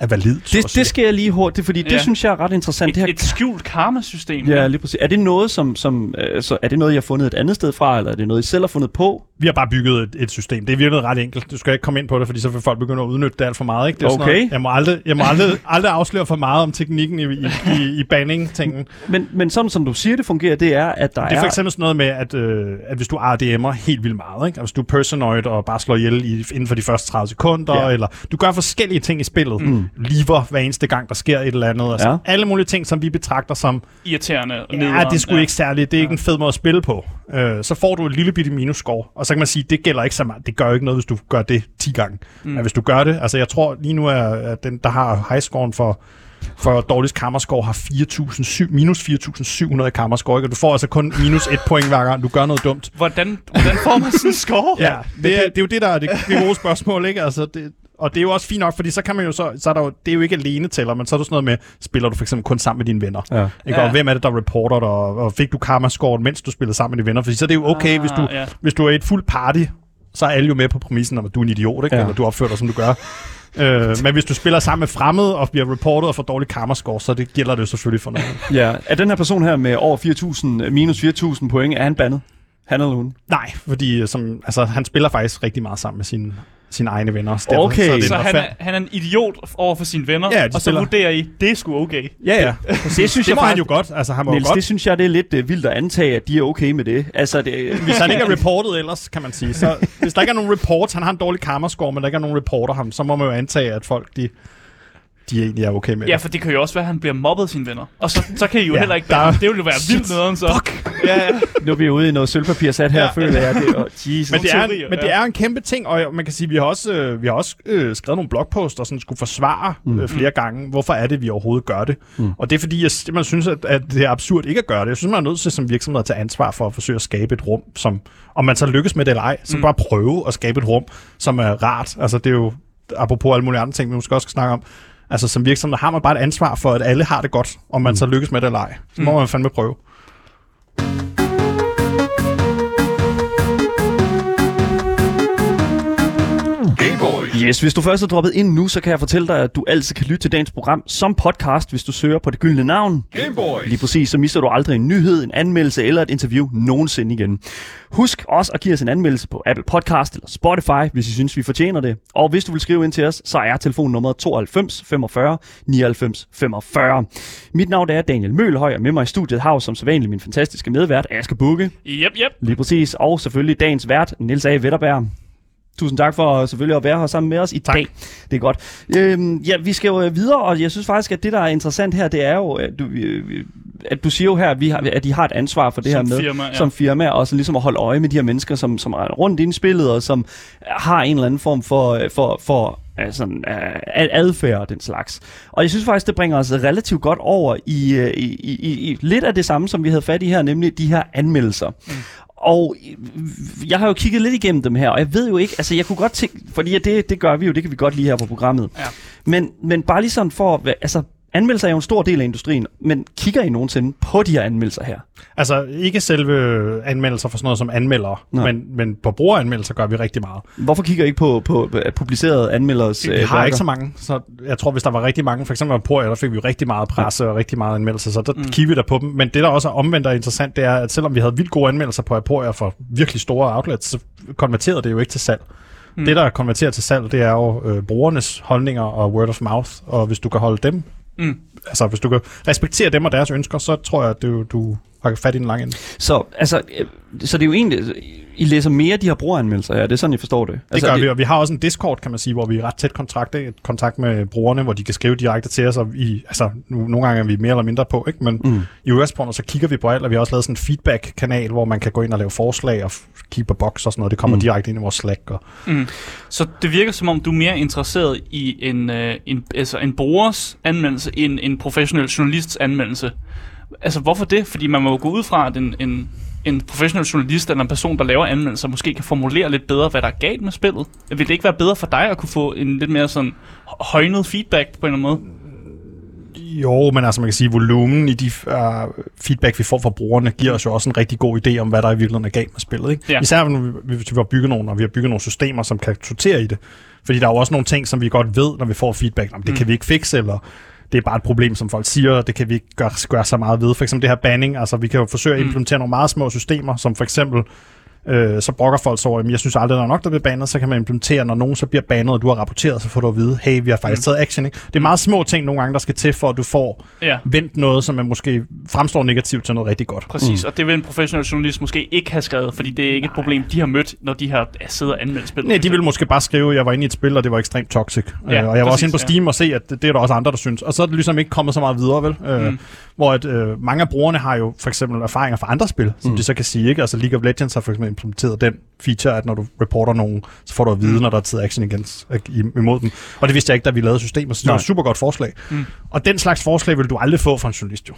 er validt. at Det, det skal jeg lige hurtigt, fordi det Ja. synes jeg er ret interessant. Et, det her et skjult karma-system. Ja, lige præcis. Er det noget, som, som øh, så er det noget, I har fundet et andet sted fra, eller er det noget, I selv har fundet på? Vi har bare bygget et, et system. Det er virkelig ret enkelt. Du skal ikke komme ind på det, fordi så vil folk begynde at udnytte det alt for meget. Ikke? Det er sådan Okay. noget, jeg må, aldrig, jeg må aldrig, aldrig afsløre for meget om teknikken i, i, i, i banning-tingen. Men, men sådan som du siger, det fungerer, det er, at der Det er er... for eksempel sådan noget med, at, øh, at hvis du RDM'er helt vildt meget, ikke? Altså, hvis du er personoid og bare slår ihjel i, inden for de første 30 sekunder, Ja. ja. eller du gør forskellige ting i spillet. Mm. Lever hver eneste gang, der sker et eller andet. Altså, Ja. Alle mulige ting, som vi betragter som, Irriterende. ja, nederen. det er sgu ikke særligt, det er ikke en fed måde at spille på. Øh, så får du et lille bitte minusscore, og så kan man sige, det gælder ikke så meget. Det gør jo ikke noget, hvis du gør det 10 gange. Mm. Men hvis du gør det, altså jeg tror lige nu er at den, der har highscoren for for dårligst kammerscore har 4.700, minus 4.700 i kammerscore, ikke? og du får altså kun minus et point hver gang, du gør noget dumt. Hvordan, hvordan får man sådan en score? Ja, det, er, det er jo det, der er det, det gode spørgsmål, ikke? Altså, det, og det er jo også fint nok, fordi så kan man jo så, så er der jo, det er jo ikke alene tæller, men så er der sådan noget med, spiller du for eksempel kun sammen med dine venner? Ja. Ikke? Ja. Og hvem er det, der reporter dig, og, og fik du karma-scoren, mens du spillede sammen med dine venner? Fordi så er det jo okay, Ah, hvis, du, ja. hvis du er i et fuldt party, så er alle jo med på præmissen om, at du er en idiot, ikke? Ja. Eller du opfører dig, som du gør. øh, men hvis du spiller sammen med fremmede og bliver reportet og får dårlig karma-score, så det gælder det jo selvfølgelig for noget. Ja. Er den her person her med over 4.000, minus 4.000 point, er han bandet? Han eller hun? Nej, fordi øh, som, altså, han spiller faktisk rigtig meget sammen med sine, sine egne venner. Så Okay. så er det Så han er, han er en idiot over for sine venner, Ja, og så vurderer I, det er sgu okay. Ja, ja. Det synes Det jeg må han jo godt. Altså, han må jo Niels, godt. det synes jeg, det er lidt uh, vildt at antage, at de er okay med det. Altså, det, Hvis han ikke er reportet ellers, kan man sige. Så hvis der ikke er nogen reports, han har en dårlig karma-score, men der ikke er nogen reporter ham, så må man jo antage, at folk, de, de egentlig er okay med Ja, det. for det kan jo også være, at han bliver mobbet af sine venner. Og så, så kan I jo Ja, heller ikke... der er- Det ville jo være vildt nederen, så. Fuck! Ja, ja. nu er vi ude i noget sølvpapir sat her, Ja. føler jeg. Det, og Jesus. Men det, er, teorier, men det er en kæmpe ting, og man kan sige, vi har også, øh, vi har også øh, skrevet nogle blogposter, som skulle forsvare Mm. øh, flere gange, hvorfor er det, vi overhovedet gør det. Mm. Og det er fordi, jeg simpelthen synes, at, at det er absurd ikke at gøre det. Jeg synes, man er nødt til som virksomhed at tage ansvar for at forsøge at skabe et rum, som, om man så lykkes med det eller ej, så Mm. bare prøve at skabe et rum, som er rart. Altså det er jo, apropos alle mulige andre ting, vi måske også skal snakke om, Altså som virksomhed har man bare et ansvar for, at alle har det godt, om man mm. så lykkes med det eller ej. Så må Mm. man fandme prøve. Yes, hvis du først er droppet ind nu, så kan jeg fortælle dig, at du altid kan lytte til dagens program som podcast, hvis du søger på det gyldne navn. Gameboys. Lige præcis, så mister du aldrig en nyhed, en anmeldelse eller et interview nogensinde igen. Husk også at give os en anmeldelse på Apple Podcast eller Spotify, hvis I synes, vi fortjener det. Og hvis du vil skrive ind til os, så er telefonnummeret 92 45 99 45. Mit navn er Daniel Mølhøj, og med mig i studiet har som sædvanligt min fantastiske medvært, Aske Bukke. Yep, yep. Lige præcis, og selvfølgelig dagens vært, Niels A. Vetterberg. Tusind tak for selvfølgelig at være her sammen med os i Tak. dag. Det er godt. Øhm, ja, vi skal jo øh, videre, og jeg synes faktisk, at det, der er interessant her, det er jo, at du, øh, at du siger jo her, at, vi har, at de har et ansvar for det Som her med, firma, ja. som firma, og så ligesom at holde øje med de her mennesker, som, som er rundt i spillet, og som har en eller anden form for, øh, for, for altså, adfærd og den slags. Og jeg synes faktisk, det bringer os relativt godt over i, øh, i, i, i, i lidt af det samme, som vi havde fat i her, nemlig de her anmeldelser. Mm. Og øh, jeg har jo kigget lidt igennem dem her, og jeg ved jo ikke, altså jeg kunne godt tænke, fordi det, det gør vi jo, det kan vi godt lide her på programmet. Ja. Men, men bare lige sådan for, altså anmeldelser er jo en stor del af industrien, men kigger I nogensinde på de her anmeldelser her? Altså ikke selve anmeldelser for sådan noget som anmeldere, Nej. men, men på brugeranmeldelser gør vi rigtig meget. Hvorfor kigger I ikke på, på øh, publicerede anmelders Vi har ikke så mange, så jeg tror, hvis der var rigtig mange, for eksempel på der fik vi jo rigtig meget presse og rigtig meget anmeldelser, så der mm. kigger vi der på dem. Men det, der også er omvendt og interessant, det er, at selvom vi havde vildt gode anmeldelser på Aporia for virkelig store outlets, så konverterede det jo ikke til salg. Mm. Det, der konverterer til salg, det er jo øh, brugernes holdninger og word of mouth, og hvis du kan holde dem, Mm. altså hvis du kan respektere dem og deres ønsker, så tror jeg, at du, du har fat i den lange ende. Så, altså, øh, så det er jo egentlig, I læser mere af de her brugeranmeldelser, ja, det er sådan, jeg forstår det. Det altså, gør vi, og vi har også en Discord, kan man sige, hvor vi er ret tæt kontakt, kontakt med brugerne, hvor de kan skrive direkte til os, og vi, altså, nu, nogle gange er vi mere eller mindre på, ikke? men Mm. i udgangspunktet, så kigger vi på alt, og vi har også lavet sådan en feedback-kanal, hvor man kan gå ind og lave forslag og kigge på box og sådan noget. Det kommer Mm. mm. direkte ind i vores Slack. Og, Mm. Så det virker som om, du er mere interesseret i en, øh, en, altså en brugers anmeldelse end en professionel journalists anmeldelse. Altså, hvorfor det? Fordi man må jo gå ud fra, at en, en, en professionel journalist eller en person, der laver anmeldelser, måske kan formulere lidt bedre, hvad der er galt med spillet? Vil det ikke være bedre for dig at kunne få en lidt mere sådan højnet feedback på en eller anden måde? Jo, men altså man kan sige, volumen i de uh, feedback, vi får fra brugerne, giver os jo også en rigtig god idé om, hvad der i virkeligheden er galt med spillet. Ikke? Ja. Især når vi, hvis vi har bygget nogle, og vi har bygget nogle systemer, som kan sortere i det. Fordi der er jo også nogle ting, som vi godt ved, når vi får feedback, om det Mm. kan vi ikke fikse, eller det er bare et problem, som folk siger, og det kan vi ikke gøre, gøre så meget ved. For eksempel det her banning, altså vi kan jo forsøge at Mm. implementere nogle meget små systemer, som for eksempel øh, så brokker folk så over, at jeg synes aldrig, der er nok, der bliver banet, så kan man implementere, når nogen så bliver banet, og du har rapporteret, så får du at vide, hey, vi har faktisk Mm. taget action. Ikke? Det er meget små ting nogle gange, der skal til, for at du får Ja, vendt noget, som er måske fremstår negativt til noget rigtig godt. præcis. Mm. Og det vil en professionel journalist måske ikke have skrevet, fordi det er ikke et problem, de har mødt, når de har ja, siddet og anmeldt spillet. Nej, de vil måske bare skrive, at jeg var inde i et spil, og det var ekstremt toxic. Ja, Ja, og jeg var også inde på Steam og se, at det, det er der også andre, der synes. Og så er det ligesom ikke kommet så meget videre, vel? Øh, Mm. hvor at, øh, mange af brugerne har jo for eksempel erfaringer fra andre spil, som Mm. de så kan sige. Ikke? Altså League of Legends har for eksempel implementeret den feature, at når du reporter nogen, så får du at vide, Mm. mm. når der er tid action igen, imod dem. Og det vidste jeg ikke, da vi lavede systemet, så det var Nej. et super godt forslag. Mm. Mm. Og den slags forslag vil du aldrig få fra en journalist, jo.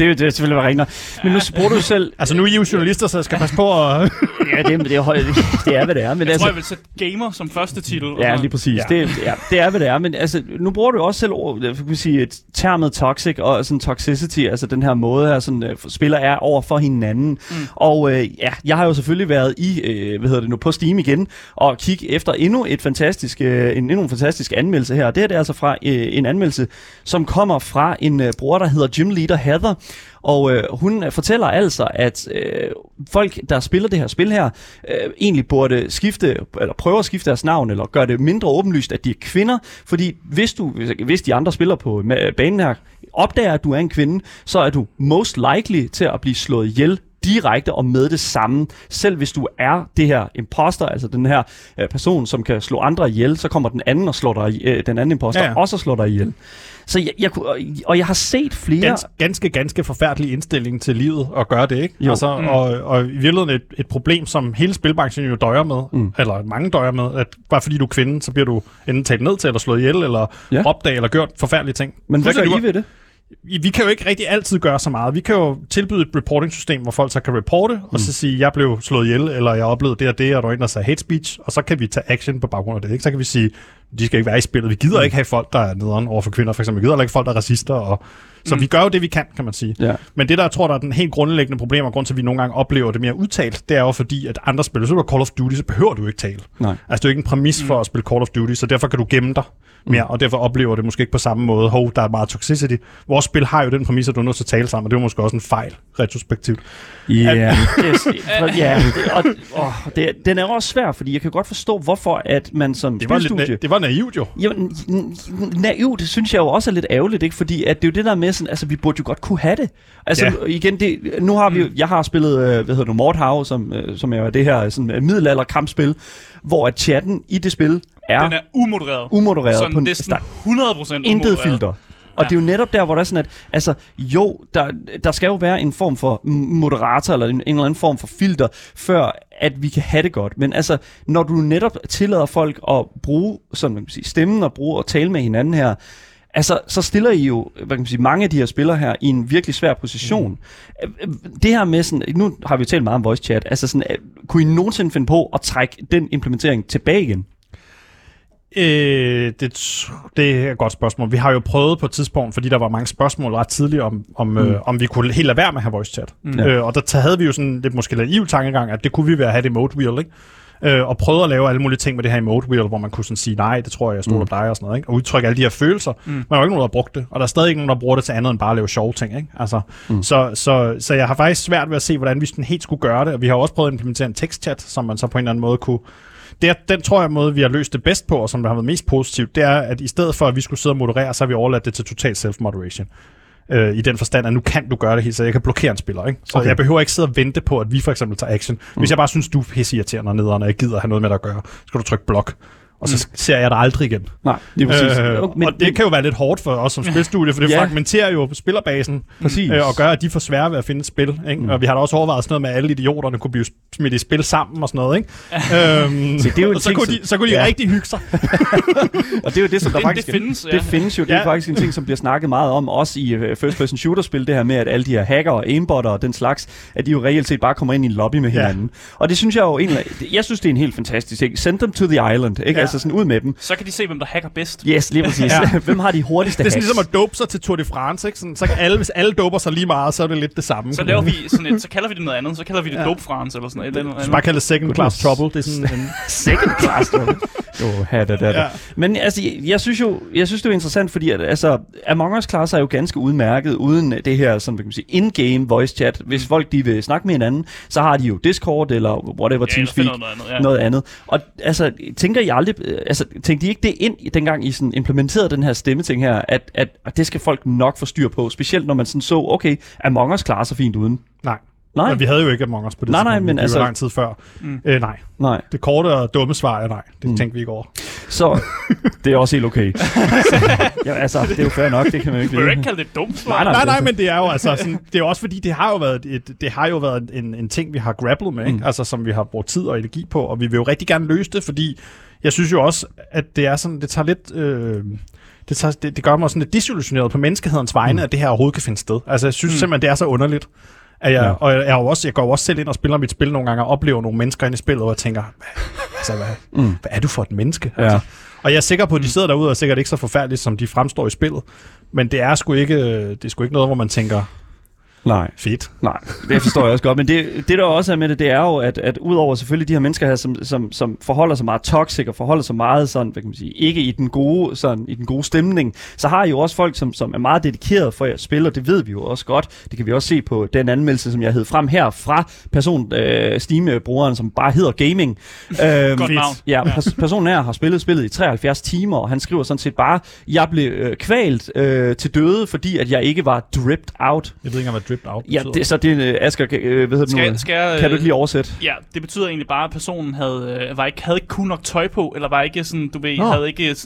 Det, det er selvfølgelig være rigtigt. Men nu bruger du selv... Altså nu er I jo journalister, så jeg skal passe på at... Ja, det, er- det, er, højt, det er, hvad det er. Men Jeg altså, tror, jeg vil sætte gamer som første titel. Ja, lige præcis. Ja. Det, ja, det er, hvad det er. Men altså, nu bruger du også selv ord, øh, kan sige, et termet toxic og sådan toxicity, altså den her måde, her sådan, øh, spiller er over for hinanden. Mm. Og øh, ja, jeg har jo selvfølgelig været i, øh, hvad hedder det nu, på Steam igen, og kigge efter endnu et fantastisk, øh, en, endnu en fantastisk anmeldelse her. Det her det er altså fra øh, en anmeldelse, som kommer fra en øh, bruger, der hedder Gym Leader Heather. Og øh, hun fortæller altså, at øh, folk, der spiller det her spil her, øh, egentlig burde skifte, eller prøve at skifte deres navn, eller gøre det mindre åbenlyst, at de er kvinder. Fordi hvis, du, hvis, de andre spiller på banen her, opdager, at du er en kvinde, så er du most likely til at blive slået ihjel direkte og med det samme. Selv hvis du er det her imposter, altså den her øh, person, som kan slå andre ihjel, så kommer den anden og slår dig, øh, den anden imposter ja. ja. også og slår dig ihjel. Så jeg, jeg, kunne- og- jeg har set flere... ganske, ganske, ganske forfærdelig indstilling til livet at gøre det, ikke? Jo. Altså, Mm. og, og i virkeligheden et, et problem, som hele spilbranchen jo døjer med, Mm. eller mange døjer med, at bare fordi du er kvinde, så bliver du enten talt ned til, eller slået ihjel, eller Ja. opdaget, eller gjort forfærdelige ting. Men hvad gør I ved det? vi kan jo ikke rigtig altid gøre så meget. Vi kan jo tilbyde et reporting-system, hvor folk så kan reporte, mm. og så sige, jeg blev slået ihjel, eller jeg oplevede det og det, og der var en, der sagde hate speech, og så kan vi tage action på baggrund af det. Ikke? Så kan vi sige, de skal ikke være i spillet. Vi gider mm. ikke have folk, der er nederen over for kvinder, for eksempel. Vi gider ikke folk, der er racister. Og... Så Mm. mm. vi gør jo det, vi kan, kan man sige. Ja. Men det, der jeg tror, der er den helt grundlæggende problem, og grund til, at vi nogle gange oplever det mere udtalt, det er jo fordi, at andre spil, så du Call of Duty, så behøver du ikke tale. Nej. Altså, det er jo ikke en præmis for at spille Call of Duty, så derfor kan du gemme dig mere, og derfor oplever det måske ikke på samme måde. Hov, der er meget toxicity. Vores spil har jo den præmis, at du er nødt til at tale sammen, og det er måske også en fejl, retrospektivt. Ja, er- ja det, og, og det, den er også svær, fordi jeg kan godt forstå, hvorfor at man som Det var, lidt, spilstudie... na- det var naivt jo. Jamen, naivt, det synes jeg jo også er lidt ærgerligt, ikke? Fordi at det er jo det der med sådan, altså vi burde jo godt kunne have det. Altså Ja. igen, det, nu har vi jo, jeg har spillet, øh, hvad hedder det, Mordhav, som, øh, som er det her sådan, middelalder kampspil, hvor at chatten i det spil er, Den er umodereret. umodereret Sådan på en, næsten der, 100% intet umodereret. filter. Og Ja. det er jo netop der, hvor der er sådan, at altså, jo, der, der skal jo være en form for moderator, eller en, en eller anden form for filter, før at vi kan have det godt. Men altså, når du netop tillader folk at bruge sådan, man kan sige, stemmen og bruge og tale med hinanden her, altså, så stiller I jo hvad kan man sige, mange af de her spillere her i en virkelig svær position. Mm. Det her med sådan, nu har vi jo talt meget om voice chat, altså sådan, kunne I nogensinde finde på at trække den implementering tilbage igen? Øh, det, det er et godt spørgsmål. Vi har jo prøvet på et tidspunkt, fordi der var mange spørgsmål ret tidligt, om, om, mm. øh, om vi kunne helt lade være med at have voice chat. Mm. Øh, og der havde vi jo sådan lidt måske lidt tankegang, at det kunne vi være at have det emote wheel, ikke? Øh, og prøvede at lave alle mulige ting med det her emote wheel, hvor man kunne sådan sige, nej, det tror jeg, jeg stoler Mm. på dig og sådan noget, ikke? Og udtrykke alle de her følelser. Mm. Men der er jo ikke nogen, der har brugt det. Og der er stadig ikke nogen, der bruger det til andet end bare at lave sjove ting, ikke? Altså, Mm. så, så, så jeg har faktisk svært ved at se, hvordan vi sådan helt skulle gøre det. Og vi har også prøvet at implementere en tekstchat, som man så på en eller anden måde kunne det er, den tror jeg måde, vi har løst det bedst på, og som der har været mest positivt, det er, at i stedet for, at vi skulle sidde og moderere, så har vi overladt det til total self-moderation. Øh, I den forstand, at nu kan du gøre det helt, så jeg kan blokere en spiller. Ikke? Så Okay. jeg behøver ikke sidde og vente på, at vi for eksempel tager action. Hvis jeg bare synes, du er pisseirriterende og nederen, og jeg gider have noget med dig at gøre, så skal du trykke blok. Og så ser jeg det aldrig igen. Nej, det er præcis. Øh, men, og det kan jo være lidt hårdt for os som spilstudie, for det Ja. fragmenterer jo spillerbasen Præcis. øh, og gør, at de får svære ved at finde et spil. Ikke? Mm. Og vi har da også overvejet sådan noget med, at alle idioterne kunne blive smidt i spil sammen og sådan noget. Ikke? øhm, Se, det er jo så ting, kunne, de, så kunne de Ja. rigtig hygge sig. Og det er jo det, som der Det- faktisk... det findes, ja. det findes jo. Det er Ja. faktisk en ting, som bliver snakket meget om, også i uh, first-person shooter-spil, det her med, at alle de her hacker og aimbotter og den slags, at de jo reelt set bare kommer ind i en lobby med Ja. hinanden. Og det synes jeg jo egentlig... Jeg synes, det er en helt fantastisk ting. Send them to the island, ikke? Ja. Altså sådan ud med dem. Så kan de se, hvem der hacker bedst. Yes, lige præcis. Ja. Hvem har de hurtigste Det er sådan hacks? ligesom at dope sig til Tour de France. Ikke? Sådan, så kan alle, hvis alle doper sig lige meget, så er det lidt det samme. Så laver vi sådan et, så kalder vi det noget andet. Så kalder vi det Ja. Dope France eller sådan noget. Eller noget skal bare andet. kalde det second class trouble. Det er sådan en, Second class, jo. Jo, ha, da, da, da. Ja. Men altså, jeg, jeg synes jo, jeg synes det er interessant, fordi at, altså, Among Us klasser er jo ganske udmærket uden det her, som vi kan sige, in-game voice chat. Hvis folk de vil snakke med hinanden, så har de jo Discord eller whatever, Ja, Teamspeak, noget andet. Ja. noget andet. Og altså, tænker I aldrig, altså, tænkte I ikke det ind, dengang I sådan implementerede den her stemmeting her, at, at, at det skal folk nok få styr på, specielt når man sådan så, okay, Among Us klarer sig fint uden. nej. Nej, Men vi havde jo ikke Among Us på det Nej, nej, men Det var altså- lang tid før. Mm. Øh, nej. nej. Det korte og dumme svar er nej. Det Mm. tænkte vi ikke over. Så det er også helt okay. ja, altså, det er jo fair nok, det kan man jo ikke vide. ikke kalde det et dumt svar. Nej, nej. Nej, nej, det- men det er jo altså sådan, det er også fordi, det har jo været, et, det har jo været en, en ting, vi har grapplet med, ikke? Mm. Altså, som vi har brugt tid og energi på, og vi vil jo rigtig gerne løse det, fordi jeg synes jo også, at det er sådan, det tager lidt... Øh, det, tager, det, det gør mig sådan lidt disillusioneret på menneskehedens vegne, Mm. at det her overhovedet kan finde sted. Altså, jeg synes Mm. simpelthen, det er så underligt. At jeg, Ja. Og jeg, er jo også, jeg går også selv ind og spiller mit spil nogle gange, og oplever nogle mennesker ind i spillet, og jeg tænker, altså, hvad, Mm. hvad er du for et menneske? Ja. Altså, og jeg er sikker på, at de Mm. sidder derude og er sikkert ikke så forfærdeligt, som de fremstår i spillet. Men det er sgu ikke, det er sgu ikke noget, hvor man tænker, Nej. fedt. Nej, det forstår jeg også godt. Men det, det der også er med det, det er jo, at, at udover selvfølgelig de her mennesker her, som, som, som forholder sig meget toxic og forholder sig meget sådan, hvad kan man sige, ikke i den gode, sådan, i den gode stemning, så har I jo også folk, som, som er meget dedikeret for at spille, og det ved vi jo også godt. Det kan vi også se på den anmeldelse, som jeg hed frem her fra person, øh, Steam-brugeren, som bare hedder Gaming. Øhm, Godt navn. Ja, pers- personen her har spillet spillet i 73 timer, og han skriver sådan set bare, jeg blev øh, kvalt øh, til døde, fordi at jeg ikke var dripped out. Jeg ved ikke engang, hvad dripped out Ja, betyder. det, så det er øh, Asger, øh, hvad hedder det nu? Skal, skal, jeg, Kan du ikke lige oversætte? Ja, det betyder egentlig bare, at personen havde, øh, var ikke, havde ikke cool nok tøj på, eller var ikke sådan, du ved, Nå. havde ikke øh,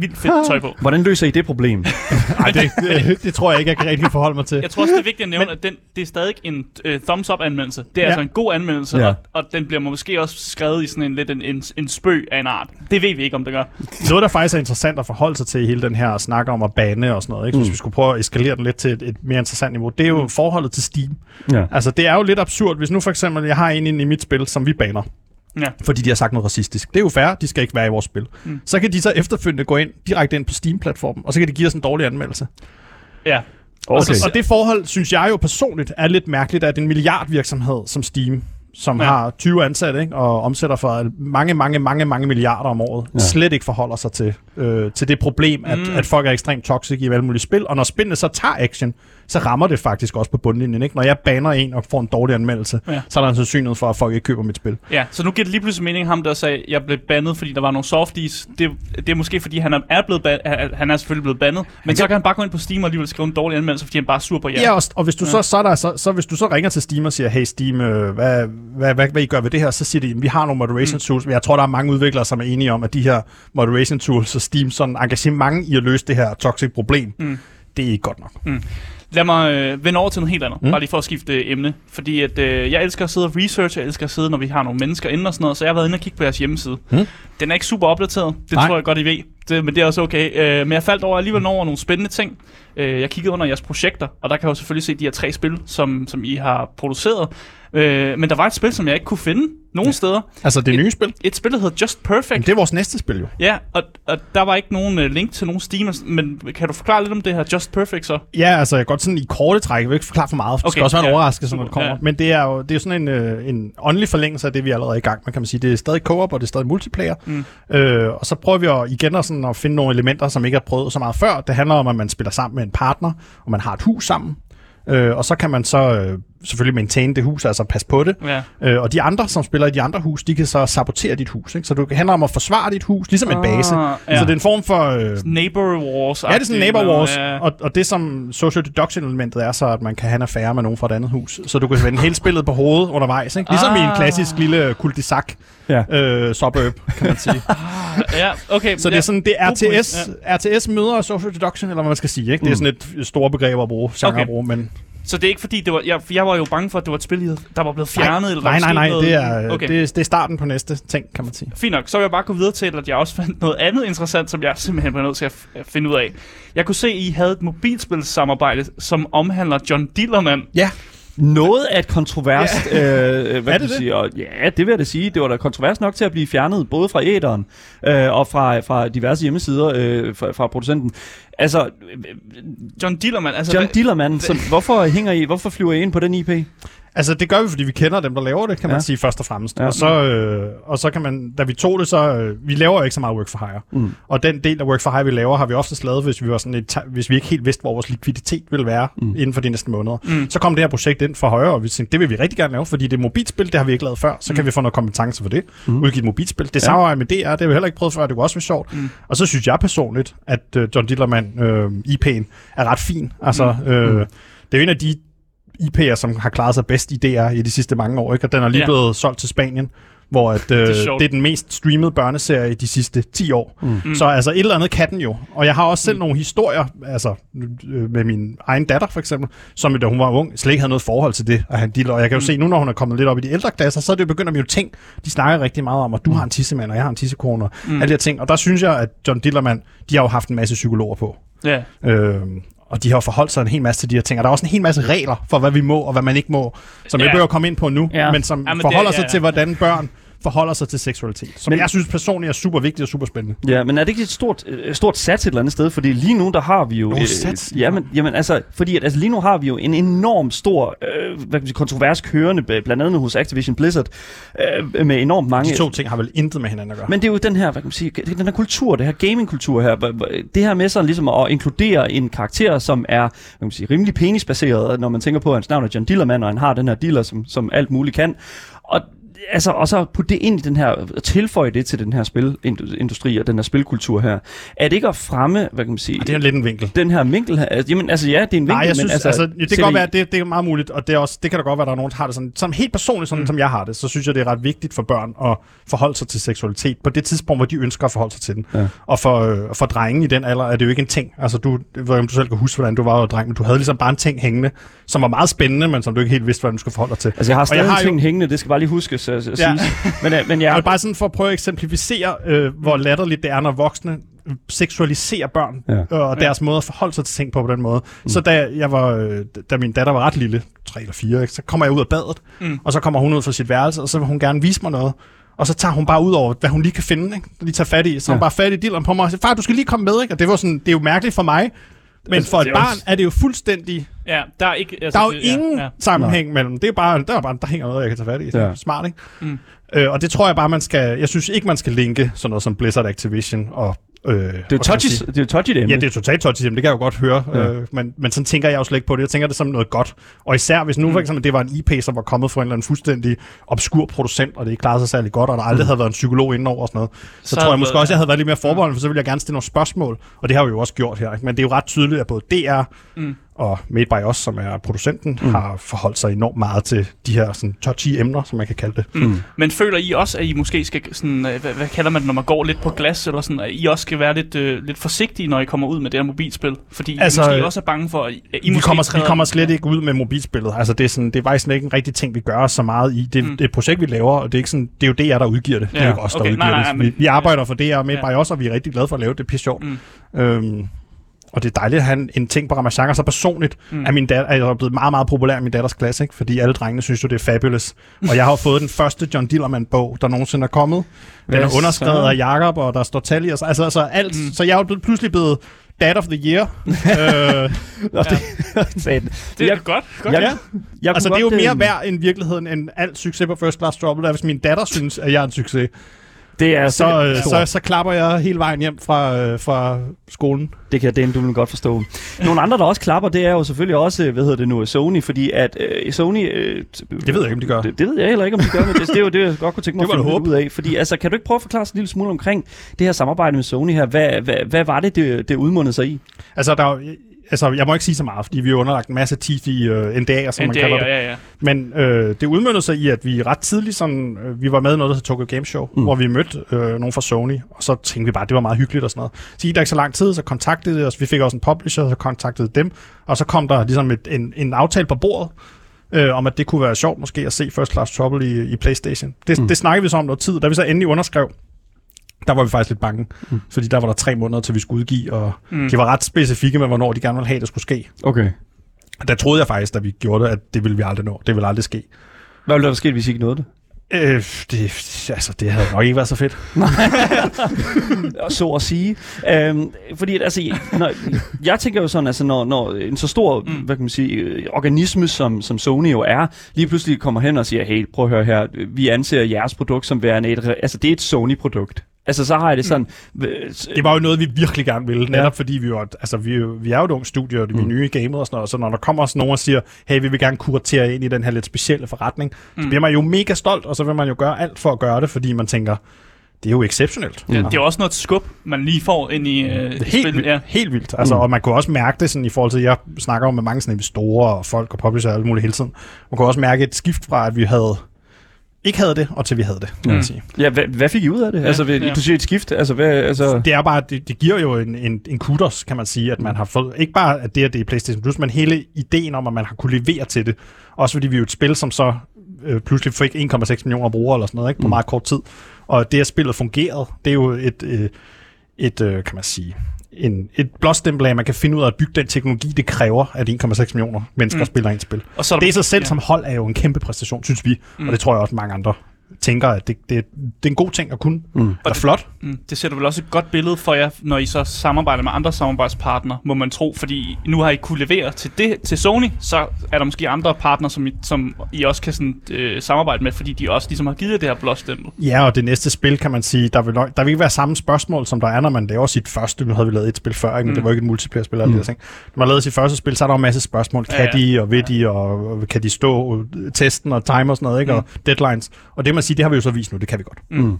vildt fedt tøj på. Hvordan løser I det problem? Ej, det, det, det, tror jeg ikke, jeg kan rigtig forholde mig til. Jeg tror også, det er vigtigt at nævne, at den, det er stadig en uh, thumbs up anmeldelse. Det er ja. Ja. altså en god anmeldelse, Ja. ja. og, og den bliver måske også skrevet i sådan en lidt en, en, en spøg af en art. Det ved vi ikke, om det gør. Noget, der faktisk er interessant at forholde sig til i hele den her snak om at bane og sådan noget, ikke? hvis Mm. vi skulle prøve at eskalere den lidt til et, et mere interessant niveau, det er jo forholdet til Steam. Ja. Altså, det er jo lidt absurd, hvis nu for eksempel, jeg har en inde i mit spil, som vi baner, Ja. fordi de har sagt noget racistisk. Det er jo fair, de skal ikke være i vores spil. Mm. Så kan de så efterfølgende gå ind direkte ind på Steam-platformen, og så kan de give os en dårlig anmeldelse. Ja. Okay. Og, så, og det forhold, synes jeg jo personligt, er lidt mærkeligt, at en milliardvirksomhed som Steam, som Ja. har 20 ansatte ikke, og omsætter for mange, mange, mange, mange milliarder om året, ja. slet ikke forholder sig til, øh, til det problem, at, Mm. at folk er ekstremt toxic i alle mulige spil, og når spillene så tager action, så rammer det faktisk også på bundlinjen. Ikke? Når jeg baner en og får en dårlig anmeldelse, Ja. så er der en sandsynlighed for, at folk ikke køber mit spil. Ja, så nu giver det lige pludselig mening, ham der sagde, jeg blev bandet, fordi der var nogle softies. Det, det er måske, fordi han er, blevet ban- han- han er selvfølgelig blevet bandet, men så kan han bare gå ind på Steam og alligevel skrive en dårlig anmeldelse, fordi han bare er sur på jer. Ja, og, og hvis du Ja. så, så, er der, så, så, hvis du så ringer til Steam og siger, hey Steam, øh, hvad, hvad, hvad, hvad I gør ved det her, så siger de, vi har nogle moderation mm. tools, men jeg tror, der er mange udviklere, som er enige om, at de her moderation tools Steam sådan engagement i at løse det her toxic problem, Mm. det er ikke godt nok. Lad mig øh, vende over til noget helt andet, mm. Mm. bare lige for at skifte øh, emne. Fordi at, øh, jeg elsker at sidde og researche, jeg elsker at sidde, når vi har nogle mennesker inde og sådan noget, så jeg har været inde og kigge på jeres hjemmeside. Mm. Den er ikke super opdateret, det Nej. tror jeg godt, I ved, det, men det er også okay. Øh, men jeg faldt over alligevel over nogle spændende ting. Øh, jeg kiggede under jeres projekter, og der kan jeg jo selvfølgelig se de her tre spil, som, som I har produceret. Øh, men der var et spil, som jeg ikke kunne finde nogen Ja. steder. Altså det nye spil, Et spil, der hedder Just Perfect. men det er vores næste spil jo. Ja, og, og der var ikke nogen uh, link til nogen Steam, men kan du forklare lidt om det her Just Perfect så? Ja, altså jeg kan godt sådan i korte træk, jeg vil ikke forklare for meget, for okay, det skal også være en ja. overraskelse, når det kommer. ja. Men det er jo det er sådan en, øh, en åndelig forlængelse af det, vi er allerede i gang med, kan man sige. Det er stadig co-op, og det er stadig multiplayer. Mm. Øh, og så prøver vi at, igen at, sådan, at finde nogle elementer, som ikke er prøvet så meget før. Det handler om, at man spiller sammen med en partner, og man har et hus sammen. Øh, og så kan man så øh, selvfølgelig maintain det hus, altså passe på det. Ja. Øh, og de andre, som spiller i de andre hus, de kan så sabotere dit hus. Ikke? Så du handler om at forsvare dit hus, ligesom en base. Ah, ja. Så det er en form for... Øh, Neighbor Wars. Ja, det er sådan neighbor wars, Ja. og, og det som social deduction elementet er så, at man kan have en affære med nogen fra et andet hus. Så du kan vende hele spillet på hovedet undervejs, ikke? Ligesom ah. i en Ah. klassisk lille kultisak Ja. øh, suburb, kan man sige. ja, okay. Så det er sådan, det er God point, RTS, RTS møder social deduction, eller hvad man skal sige, ikke? Det er sådan et stort begreb at bruge, genre Okay. at bruge, men Så det er ikke fordi, det var, jeg, jeg var jo bange for, at det var et spil, der var blevet fjernet? eller nej, var nej, nej, sket det er, Okay. det, er, det er starten på næste ting, kan man sige. Fint nok, så vil jeg bare gå videre til, at jeg også fandt noget andet interessant, som jeg simpelthen var nødt til at finde ud af. Jeg kunne se, at I havde et mobilspilssamarbejde, som omhandler John Dillermand. Ja, Noget af et kontrovers, ja. øh, hvad Er det sige? Og, ja, det vil jeg da sige. Det var da kontrovers nok til at blive fjernet, både fra æderen øh, og fra, fra diverse hjemmesider øh, fra, fra producenten. Altså, øh, John Dillermand, altså... John Dillermand, så hvorfor hænger I, hvorfor flyver I ind på den IP? Altså, det gør vi, fordi vi kender dem, der laver det, kan man Ja. sige først og fremmest. Ja. Og, så, øh, og så kan man, da vi tog det, så... Øh, vi laver jo ikke så meget work for hire. Mm. Og den del af work for hire, vi laver, har vi oftest lavet, hvis vi, var sådan et, hvis vi ikke helt vidste, hvor vores likviditet ville være mm. inden for de næste måneder. Mm. Så kom det her projekt ind for højre, og vi tænkte, det vil vi rigtig gerne lave, fordi det er mobilspil, det har vi ikke lavet før. Så Mm. kan vi få noget kompetence for det. Mm. Udgive et mobilspil. Det Ja. samarbejde med DR, det har vi heller ikke prøvet før, det kunne også være sjovt. Mm. Og så synes jeg personligt, at øh, John Dillermand, øh, IP'en, er ret fin. Altså, Mm. øh, Mm. det er jo en af de IP'er, som har klaret sig bedst i DR i de sidste mange år, ikke? og den er lige Ja. blevet solgt til Spanien, hvor at, øh, er det, sjovt. det er den mest streamede børneserie i de sidste 10 år. Mm. Mm. Så altså et eller andet kan den jo. Og jeg har også selv Mm. nogle historier, altså øh, med min egen datter for eksempel, som da hun var ung, slet ikke havde noget forhold til det at have en. Og jeg kan jo Mm. se nu, når hun er kommet lidt op i de ældre klasser, så er det jo begyndt at blive ting, de snakker rigtig meget om, at du har en tissemand, og jeg har en tissekone, og Mm. alle de her ting. Og der synes jeg, at John Dillermand, de har jo haft en masse psykologer på. Ja. Øh, og de har forholdt sig en hel masse til de her ting. Og der er også en hel masse regler for, hvad vi må og hvad man ikke må, som jeg Ja. ikke behøver komme ind på nu, Ja. men som Ja, men det- forholder ja, sig ja. til, hvordan børn forholder sig til seksualitet. Som Men- jeg synes personligt er super vigtigt og super spændende. Ja, men er det ikke et stort, øh, stort sats et eller andet sted? Fordi lige nu, der har vi jo... Nå, sats? jamen, jamen, altså, fordi at, altså, lige nu har vi jo en enorm stor øh, hvad kan man sige, kontrovers kørende, blandt andet hos Activision Blizzard, øh, med enormt mange... De to ting har vel intet med hinanden at gøre. Men det er jo den her, hvad kan man sige, den her kultur, det her gamingkultur her, det her med sådan ligesom at inkludere en karakter, som er, hvad kan man sige, rimelig penisbaseret, når man tænker på, at hans navn er John Dillermand, og han har den her dealer, som, som alt muligt kan. Og altså, og så putte det ind i den her, tilføje det til den her spilindustri og den her spilkultur her. Er det ikke at fremme, hvad kan man sige, Og det er en lidt en vinkel. den her vinkel her? Altså, jamen, altså ja, det er en vinkel, Nej, jeg synes, men altså, altså... altså det kan godt være, det, det er meget muligt, og det, er også, det kan da godt være, at der er nogen, der har det sådan, som helt personligt, sådan, mm. som jeg har det, så synes jeg, det er ret vigtigt for børn at forholde sig til seksualitet på det tidspunkt, hvor de ønsker at forholde sig til den. Ja. Og for, øh, for drengen i den alder er det jo ikke en ting. Altså, du, jeg ved om du selv kan huske, hvordan du var jo dreng, men du havde ligesom bare en ting hængende, som var meget spændende, men som du ikke helt vidste, hvordan du skulle forholde dig til. Altså, jeg har stadig jeg har en jo- ting hængende, det skal bare lige huskes at at Ja. sige. Men, øh, men Jeg jeg... vil bare sådan for at prøve at eksemplificere, øh, hvor latterligt det er, når voksne seksualiserer børn, Ja. ja. og deres måde at forholde sig til ting på på den måde. Mm. Så da, jeg var, øh, da min datter var ret lille, tre eller fire, ikke, så kommer jeg ud af badet, Mm. og så kommer hun ud fra sit værelse, og så vil hun gerne vise mig noget. Og så tager hun bare ud over, hvad hun lige kan finde, ikke? lige tager fat i. Så ja. Ja. hun bare fat i dilleren på mig og siger, far, du skal lige komme med. Ikke? Og det, var sådan, det er jo mærkeligt for mig, men Altså, for et det er barn også- er det jo fuldstændig... Ja, der er ikke... Altså, Der er jo det- ingen Ja, ja. sammenhæng mellem... Det er bare, der, er bare, der hænger noget, jeg kan tage fat i. Ja. Smart, ikke? Mm. Øh, og det tror jeg bare, man skal... Jeg synes ikke, man skal linke sådan noget som Blizzard Activision og... Øh, Det er jo touchy, det er touchy det emne. Ja, det er totalt touchy, det kan jeg jo godt høre, Ja. øh, men, men sådan tænker jeg jo slet ikke på det. Jeg tænker det som noget godt. Og især hvis nu for eksempel det var en IP, som var kommet fra en eller anden fuldstændig obskur producent, og det ikke klarede sig særlig godt, og der aldrig havde været en psykolog inde over og sådan noget, så, Så tror jeg måske været- også, at jeg havde været lidt mere forbeholden, for så ville jeg gerne stille nogle spørgsmål, og det har vi jo også gjort her. Ikke? Men det er jo ret tydeligt, at både DR Mm. Og Made by Us, som er producenten, Mm. har forholdt sig enormt meget til de her sådan, touchy emner, som man kan kalde det. Mm. Men føler I også, at I måske skal sådan, øh, hvad, hvad kalder man det, når man går lidt på glas, eller sådan, at I også skal være lidt, øh, lidt forsigtige, når I kommer ud med det her mobilspil? Fordi Altså, I måske også er bange for, at I, vi, måske kommer, vi træder- kommer slet ikke ud med mobilspillet. Altså, det, er sådan, det er faktisk ikke en rigtig ting, vi gør så meget i. Det, Mm. det er et projekt, vi laver, og det er, ikke sådan, det er jo DR, der udgiver det. Ja. Det er jo ikke os, der okay. udgiver Nej, nej, det. men- Vi, vi arbejder for DR med Ja. ja. by os, og vi er rigtig glade for at lave det. Det er pisse sjovt. Mm. Øhm, og det er dejligt at have en, ting på Ramachan, og så personligt Mm. er min datter, er jeg blevet meget, meget populær i min datters klasse, ikke? fordi alle drengene synes jo, det er fabulous. Og jeg har fået den første John Dillermand-bog, der nogensinde er kommet. Den Hvad er underskrevet så? af Jakob og der står tal i, og så, altså, så, alt, Mm. så jeg er pludselig blevet Dad of the Year. øh, Nå, det, den. Det er godt. godt. Jeg, Ja. jeg altså, det er jo mere øh, værd end virkeligheden end al succes på First Class Trouble, der hvis min datter synes, at jeg er en succes. Det er Så, øh, så, så klapper jeg hele vejen hjem fra, øh, fra skolen. Det kan den, du vil godt forstå. Nogle andre, der også klapper, det er jo selvfølgelig også, hvad hedder det nu, Sony, fordi at øh, Sony... Øh, Det ved jeg ikke, om de gør. Det, det ved jeg heller ikke, om de gør, men det, det er jo det, jeg godt kunne tænke mig Det at finde ud af. Fordi altså, kan du ikke prøve at forklare os en lille smule omkring det her samarbejde med Sony her? Hvad, hvad, hvad var det, det, det udmundede sig i? Altså, der, er altså, jeg må ikke sige så meget, fordi vi har underlagt en masse teeth i uh, NDA'er, som man NDA, kalder det. ja, ja. Men øh, det udmyndte sig i, at vi ret tidligt sådan, øh, vi var med i noget, der hedder Tokyo Game Show, Mm. hvor vi mødte øh, nogen fra Sony, og så tænkte vi bare, at det var meget hyggeligt og sådan noget. Så gik der ikke så lang tid, så kontaktede de os, vi fik også en publisher, så kontaktede dem, og så kom der ligesom et, en, en aftale på bordet, øh, om at det kunne være sjovt måske at se First Class Trouble i, i Playstation. Det, mm. det snakkede vi så om noget tid, da vi så endelig underskrev, der var vi faktisk lidt bange, Mm. fordi der var der tre måneder, til vi skulle udgive, og Mm. de var ret specifikke med, hvornår de gerne ville have, det skulle ske. Okay. Og der troede jeg faktisk, da vi gjorde det, at det ville vi aldrig nå. Det ville aldrig ske. Hvad ville der ske, hvis I ikke nåede det? Øh, det, altså, det havde nok ikke været så fedt. så at sige. Øhm, fordi altså, når, jeg tænker jo sådan, altså, når, når en så stor mm. Hvad kan man sige, øh, organisme, som, som Sony jo er, lige pludselig kommer hen og siger, hey, prøv at høre her, vi anser jeres produkt som værende et, altså det er et Sony-produkt. Altså, så har jeg det sådan... Mm. Det var jo noget, vi virkelig gerne ville, netop ja. fordi vi, var, altså, vi, er jo- vi er jo et ungt studie, og vi er Mm. nye i gamet og sådan noget, så når der kommer sådan nogen og siger, hey, vi vil gerne kuratere ind i den her lidt specielle forretning, mm. så Mm. bliver man jo mega stolt, og så vil man jo gøre alt for at gøre det, fordi man tænker, det er jo exceptionelt. Ja, det er jo også noget skub, man lige får ind i øh, Helt, spillet. vildt, Ja. helt vildt. Altså, Mm. mm. Og man kunne også mærke det sådan, i forhold til, jeg snakker jo med mange sådan, investorer og folk og publisher og alt muligt hele tiden. Man kunne også mærke et skift fra, at vi havde ikke havde det, og til vi havde det, kan Mm. man sige. Ja, hvad, hvad fik I ud af det? Ja, altså, ved, ja. du siger et skift, altså, hvad, altså... Det er bare, det, det giver jo en, en, en kudos, kan man sige, at man har fået, ikke bare at det, at det er PlayStation Plus, men hele ideen om, at man har kunne levere til det. Også fordi vi er jo et spil, som så øh, pludselig fik 1,6 millioner brugere eller sådan noget, ikke, på Mm. mm. meget kort tid. Og det, at spillet fungerede, det er jo et, øh, et øh, kan man sige, en, et blåstempel af, at man kan finde ud af at bygge den teknologi, det kræver, at 1,6 millioner mennesker Mm. spiller et spil. Og så er der, Det i sig selv ja. som hold er jo en kæmpe præstation, synes vi. Mm. Og det tror jeg også mange andre tænker, at det, det, det er en god ting at kunne. Mm. Og det er flot. Mm, det sætter vel også et godt billede for jer, når I så samarbejder med andre samarbejdspartnere, må man tro, fordi nu har I kunne levere til det til Sony, så er der måske andre partnere, som I, som I også kan sådan, øh, samarbejde med, fordi de også ligesom har givet det her blåstempel. Ja, og det næste spil, kan man sige, der vil, nok- der vil ikke være samme spørgsmål, som der er, når man laver sit første. Nu havde vi lavet et spil før, ikke? men Mm. det var ikke et multiplayer-spil. Mm. Mm. Det, når man lavede sit første spil, så er der jo en masse spørgsmål. Kan Ja, ja. de, og vil de, og og kan de stå øh, testen og timer og sådan noget, ikke? Mm. og deadlines. Og det man sige, det har vi jo så vist nu, det kan vi godt. Mm.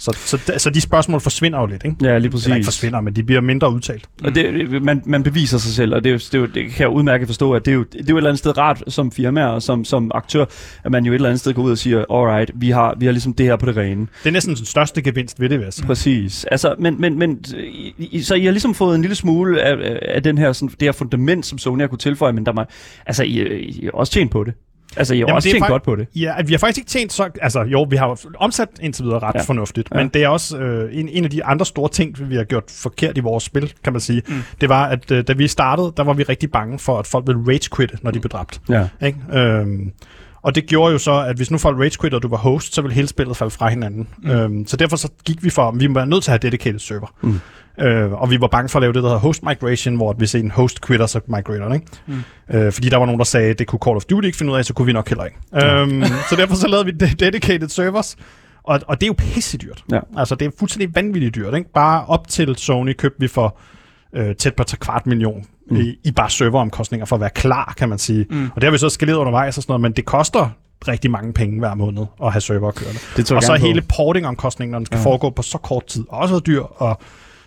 Så, så, så de spørgsmål forsvinder jo lidt, ikke? Ja, lige præcis. Eller ikke forsvinder, men de bliver mindre udtalt. Og det, man, man beviser sig selv, og det, er jo- det, er jo, det kan jeg udmærket forstå, at det er, jo, det er jo et eller andet sted rart som firma og som, som aktør, at man jo et eller andet sted går ud og siger, alright, vi har, vi har ligesom det her på det rene. Det er næsten den største gevinst ved det, vil jeg sige. Præcis. Altså, men, men, men I, så I har ligesom fået en lille smule af, af- den her, sådan, det her fundament, som Sony har kunne tilføje, men der må, altså, I, I også tjent på det. Altså, I har Jamen, også er tjent godt på det. Ja, at vi har faktisk ikke tjent så... Altså jo, vi har omsat indtil videre ret Ja. fornuftigt, Ja. men det er også øh, en, en af de andre store ting, vi har gjort forkert i vores spil, kan man sige. Mm. Det var, at øh, da vi startede, der var vi rigtig bange for, at folk ville rage quit, når de blev dræbt. Ja. Ikke? Øhm, og det gjorde jo så, at hvis nu folk rage og du var host, så ville hele spillet falde fra hinanden. Mm. Øhm, så derfor så gik vi for, at vi var nødt til at have dedicated server. Mm. Øh, og vi var bange for at lave det, der hedder host migration, hvor at hvis en host quitter, så migrater den, ikke? Mm. Øh, fordi der var nogen, der sagde, at det kunne Call of Duty ikke finde ud af, så kunne vi nok heller ikke. Øhm, så derfor så lavede vi de- dedicated servers, og, og det er jo pissedyrt. Ja. Altså, det er fuldstændig vanvittigt dyrt. Ikke? Bare op til Sony købte vi for øh, tæt på et kvart million Mm. mm. i, i bare serveromkostninger for at være klar, kan man sige. Mm. Og det har vi så skaleret undervejs og sådan noget, men det koster rigtig mange penge hver måned at have server kørende. Det Og så hele porting-omkostningen, når den skal ja. foregå på så kort tid, også er dyr, og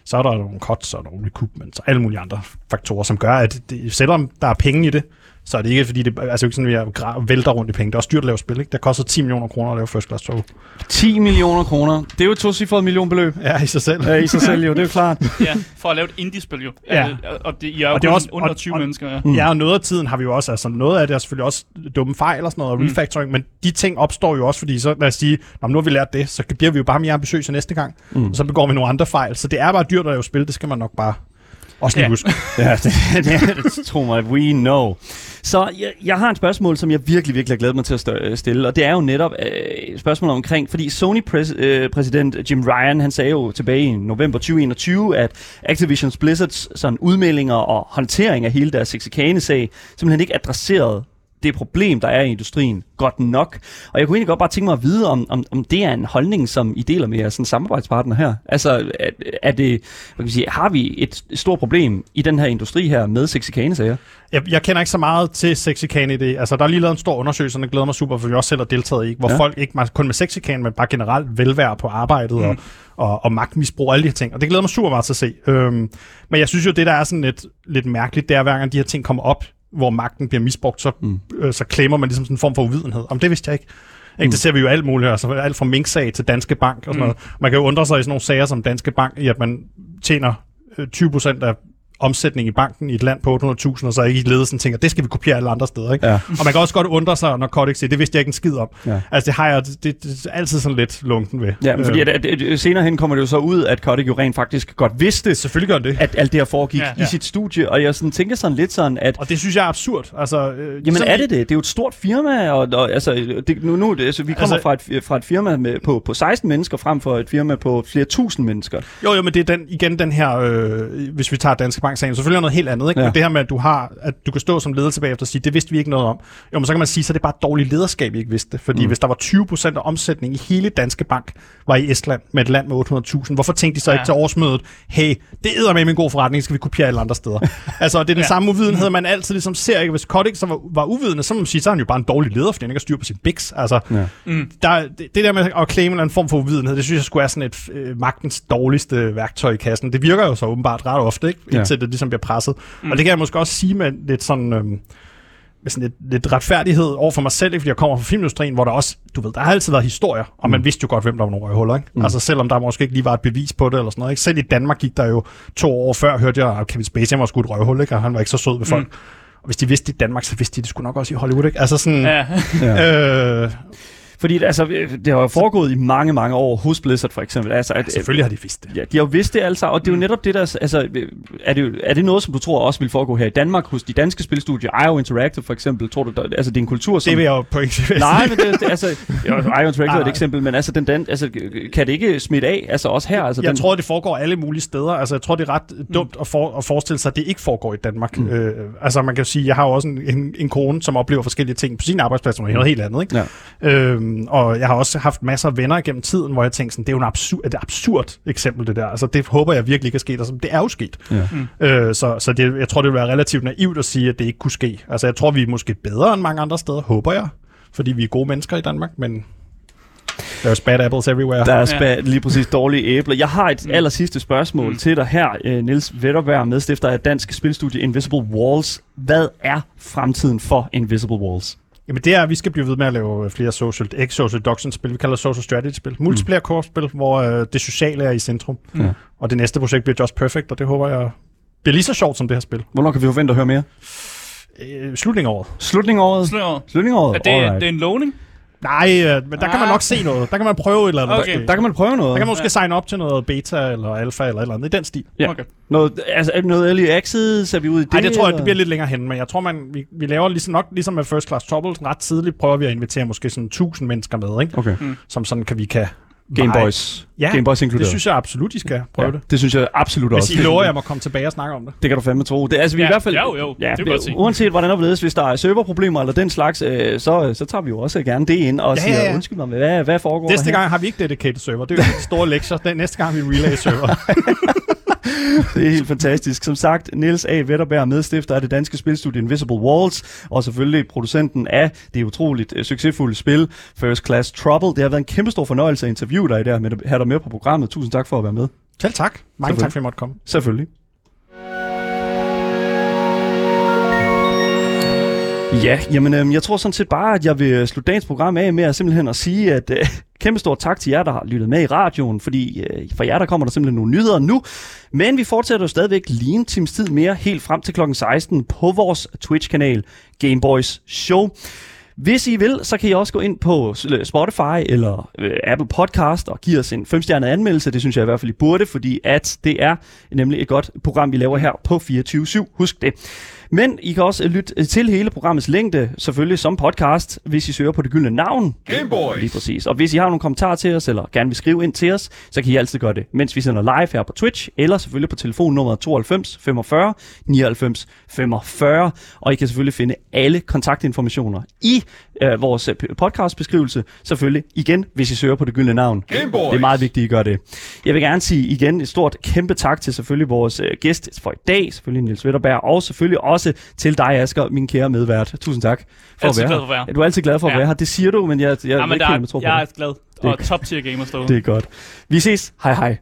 så er der nogle cuts og nogle recoupments og alle mulige andre faktorer, som gør, at det, selvom der er penge i det, så er det ikke, fordi det altså ikke sådan, at vi gra- vælter rundt i penge. Det er også dyrt at lave spil, ikke? Det koster 10 millioner kroner at lave First Class Trouble. 10 millioner kroner. Det er jo et tocifret millionbeløb. Ja, i sig selv. Ja, i sig selv jo, det er jo klart. Ja, for at lave et indie-spil jo. Ja. Øh, Og det, I er jo Og det er også- under og- 20 og- mennesker. Ja. Mm. Ja, og noget af tiden har vi jo også, altså noget af det er selvfølgelig også dumme fejl og sådan noget, og Mm. refactoring, men de ting opstår jo også, fordi så lad os sige, "Nå, men nu har vi lært det, så bliver vi jo bare mere ambitiøse næste gang, Mm. og så begår vi nogle andre fejl. Så det er bare dyrt at lave spil, det skal man nok bare også lige Ja. Ja, det, det, det tro mig, we know. Så jeg, jeg har et spørgsmål, som jeg virkelig, virkelig har glædet mig til at stø- stille, og det er jo netop øh, et spørgsmål omkring, fordi Sony-præsident Jim Ryan, han sagde jo tilbage i november 2021, at Activision Blizzards sådan udmeldinger og håndtering af hele deres Sexicane-sag simpelthen ikke adresserede det problem, der er i industrien, godt nok. Og jeg kunne egentlig godt bare tænke mig at vide, om, om, om det er en holdning, som I deler med jeres sådan, samarbejdspartner her. Altså, er, er det, hvad kan man sige, har vi et stort problem i den her industri her med sexikane-sager? Jeg, jeg kender ikke så meget til sexikane i det. Altså, der er lige lavet en stor undersøgelse, og den glæder mig super, for vi også selv har deltaget i, hvor Ja. folk ikke kun med sexikane, men bare generelt velvære på arbejdet mm. og, og, og magtmisbrug og alle de her ting. Og det glæder mig super meget til at se. Øhm, men jeg synes jo, det der er sådan lidt, lidt mærkeligt, det er, hver gang de her ting kommer op, hvor magten bliver misbrugt, så, mm. øh, så klemmer man ligesom sådan en form for uvidenhed. Om det vidste jeg ikke. Ikke, Mm. det ser vi jo alt muligt, altså alt fra Mink-sag til Danske Bank og sådan Mm. noget. Man kan jo undre sig i sådan nogle sager som Danske Bank, i at man tjener øh, 20% af omsætning i banken i et land på 800.000, og så ikke ledelsen tænker, det skal vi kopiere alle andre steder. Ikke? Ja. Og man kan også godt undre sig, når Codex siger, det vidste jeg ikke en skid om. Ja. Altså det har jeg det, det, det er altid sådan lidt lunken ved. Ja, men fordi Øh, at, at, at, senere hen kommer det jo så ud, at Kotick jo rent faktisk godt vidste, Selvfølgelig gør det. at alt det her foregik ja, Ja. i sit studie, og jeg sådan, tænker sådan lidt sådan, at Og det synes jeg er absurd. Altså, øh, Jamen er det det? Det er jo et stort firma, og, og altså, det, nu, nu, det, altså, vi kommer Altså- fra, et, fra et firma med, på, på 16 mennesker, frem for et firma på flere tusind mennesker. Jo, jo, men det er den, igen den her, øh, hvis vi tager Danske Bank-sagen, selvfølgelig er noget helt andet, ikke? Ja. Men det her med, at du har, at du kan stå som leder tilbage efter og sige, det vidste vi ikke noget om. Jo, men så kan man sige, så er det bare dårligt lederskab, vi ikke vidste. Fordi Mm. hvis der var 20% af omsætningen i hele Danske Bank var i Estland, med et land med 800.000, hvorfor tænkte de så Ja. ikke til årsmødet, hey, det æder med en god forretning, skal vi kopiere alle andre steder. altså, det er den Ja. samme uvidenhed, man altid ligesom ser, ikke? Hvis Kodik så var, var uvidende, så må man sige, så er han jo bare en dårlig leder, fordi han ikke har styr på sin biks. Altså, Ja. Mm. der, det, det der med at claime en eller anden form for uvidenhed, det synes jeg skulle er sådan et øh, magtens dårligste værktøj i kassen. Det virker jo så åbenbart ret ofte, ikke? Ja. Det ligesom bliver presset. Mm. Og det kan jeg måske også sige med lidt sådan... Øh, med sådan lidt, lidt retfærdighed over for mig selv, ikke? fordi jeg kommer fra filmindustrien, hvor der også, du ved, der har altid været historier, og man vidste jo godt, hvem der var nogle røghuller, ikke? Mm. Mm. Altså selvom der måske ikke lige var et bevis på det, eller sådan noget, ikke? Selv i Danmark gik der jo to år før, hørte jeg, at Kevin Spacey var sgu et røghul, ikke? Og han var ikke så sød ved folk. Mm. Og hvis de vidste det i Danmark, så vidste de det sgu nok også i Hollywood, ikke? Altså sådan... Ja. Ja. Øh, Fordi altså, det har jo foregået i mange, mange år hos Blizzard for eksempel. Altså, at, selvfølgelig har de vidst det. Ja, de har jo vidst det altså, og det er jo netop det, der... Altså, er det, er det noget, som du tror også vil foregå her i Danmark, hos de danske spilstudier, IO Interactive for eksempel? Tror du, der, altså det er en kultur, som... Det vil jeg jo på ikke Nej, men det, det altså, jo, IO Interactive er et eksempel, men altså, den, dan, altså, kan det ikke smitte af, altså også her? Altså, Jeg den, tror, det foregår alle mulige steder. Altså, jeg tror, det er ret dumt at, for, at forestille sig, at det ikke foregår i Danmark. Mm. Mm. Øh, altså, man kan jo sige, jeg har jo også en, en, en kone, som oplever forskellige ting på sin arbejdsplads, som er noget helt andet. Ikke? Ja. Øhm, og jeg har også haft masser af venner gennem tiden, hvor jeg tænkte sådan, det er jo en absurd, et absurd eksempel, det der. Altså, det håber jeg virkelig ikke er sket. Altså, det er jo sket. Ja. Øh, så så det, jeg tror, det vil være relativt naivt at sige, at det ikke kunne ske. Altså, jeg tror, vi er måske bedre end mange andre steder, håber jeg. Fordi vi er gode mennesker i Danmark, men there's bad apples everywhere. Der er Ja. spa- lige præcis dårlige æbler. Jeg har et Mm. aller sidste spørgsmål Mm. mm. til dig her, øh, Niels Vetterberg, medstifter af dansk spilstudie Invisible Walls. Hvad er fremtiden for Invisible Walls? Jamen det er, at vi skal blive ved med at lave flere social, ikke social deduction spil, vi kalder det social strategy spil. Multiplayer kortspil, hvor øh, det sociale er i centrum. Ja. Og det næste projekt bliver Just Perfect, og det håber jeg bliver lige så sjovt som det her spil. Hvornår kan vi forvente at høre mere? Øh, slutningen af året. Slutning af året? Slutning af året? Er det, Alright. det er en lovning? Nej, øh, men der kan man Ah. nok se noget. Der kan man prøve et eller andet. Okay. måske. Der kan man prøve noget. der kan man måske Ja. signe op til noget beta eller alfa eller et eller andet i den stil. Ja. Okay. noget, altså, noget early access? Er vi ude i det? Nej, det tror jeg, det bliver lidt længere hen, men jeg tror, man, vi, vi laver ligesom nok, ligesom med First Class Trouble, ret tidligt prøver vi at invitere måske sådan 1000 mennesker med, ikke? Okay. som sådan kan vi kan Game veje. Boys. Ja, Game Boys inkluderet. Det synes jeg absolut, I skal prøve ja, det. det synes jeg absolut Hvis også. I lover, jeg må komme tilbage og snakke om det. Det kan du fandme tro. Det, altså, vi Ja, i hvert fald, jo, jo, det kan jeg godt se. uanset hvordan det hvorledes, hvis der er serverproblemer eller den slags, øh, så, så tager vi jo også gerne det ind og Ja, siger, ja, ja. undskyld mig, hvad, hvad foregår Næste gang har vi ikke dedicated server. Det er jo de store lektier. Den næste gang har vi relay server. Det er helt fantastisk. Som sagt, Niels A. Vetterberg, medstifter af det danske spilstudie Invisible Walls, og selvfølgelig producenten af det utroligt øh, succesfulde spil First Class Trouble. Det har været en kæmpe stor fornøjelse at interviewe dig der, med at have dig med på programmet. Tusind tak for at være med. Selv tak. Mange tak, for at I måtte komme. Selvfølgelig. Ja, jamen øh, jeg tror sådan set bare, at jeg vil slutte dagens program af med at simpelthen at sige, at øh, kæmpe stor tak til jer, der har lyttet med i radioen, fordi øh, for jer, der kommer der simpelthen nogle nyheder nu. Men vi fortsætter jo stadigvæk lige en times tid mere, helt frem til klokken 16 på vores Twitch-kanal Gameboys Show. Hvis I vil, så kan I også gå ind på øh, Spotify eller øh, Apple Podcast og give os en 5-stjernet anmeldelse. Det synes jeg i hvert fald, I burde, fordi at det er nemlig et godt program, vi laver her på 24-7. Husk det. Men I kan også lytte til hele programmets længde, selvfølgelig som podcast, hvis I søger på det gyldne navn. Gameboys. Lige præcis. Og hvis I har nogle kommentarer til os, eller gerne vil skrive ind til os, så kan I altid gøre det, mens vi sender live her på Twitch, eller selvfølgelig på telefonnummer 92 45 99 45. Og I kan selvfølgelig finde alle kontaktinformationer i øh, vores øh, podcastbeskrivelse, selvfølgelig igen, hvis I søger på det gyldne navn. Gameboys. Det er meget vigtigt, at I gør det. Jeg vil gerne sige igen et stort kæmpe tak til selvfølgelig vores øh, gæst for i dag, selvfølgelig Niels Wetterberg, og selvfølgelig også til dig, Asger, min kære medvært. Tusind tak for Altid at være glad for at være her. Du er altid glad for at Ja. være her. Det siger du, men jeg, jeg, Ja, men jeg, der, jeg, jeg tror på jeg det. er glad. Og top tier gamer stået. Det er godt. Vi ses. Hej hej.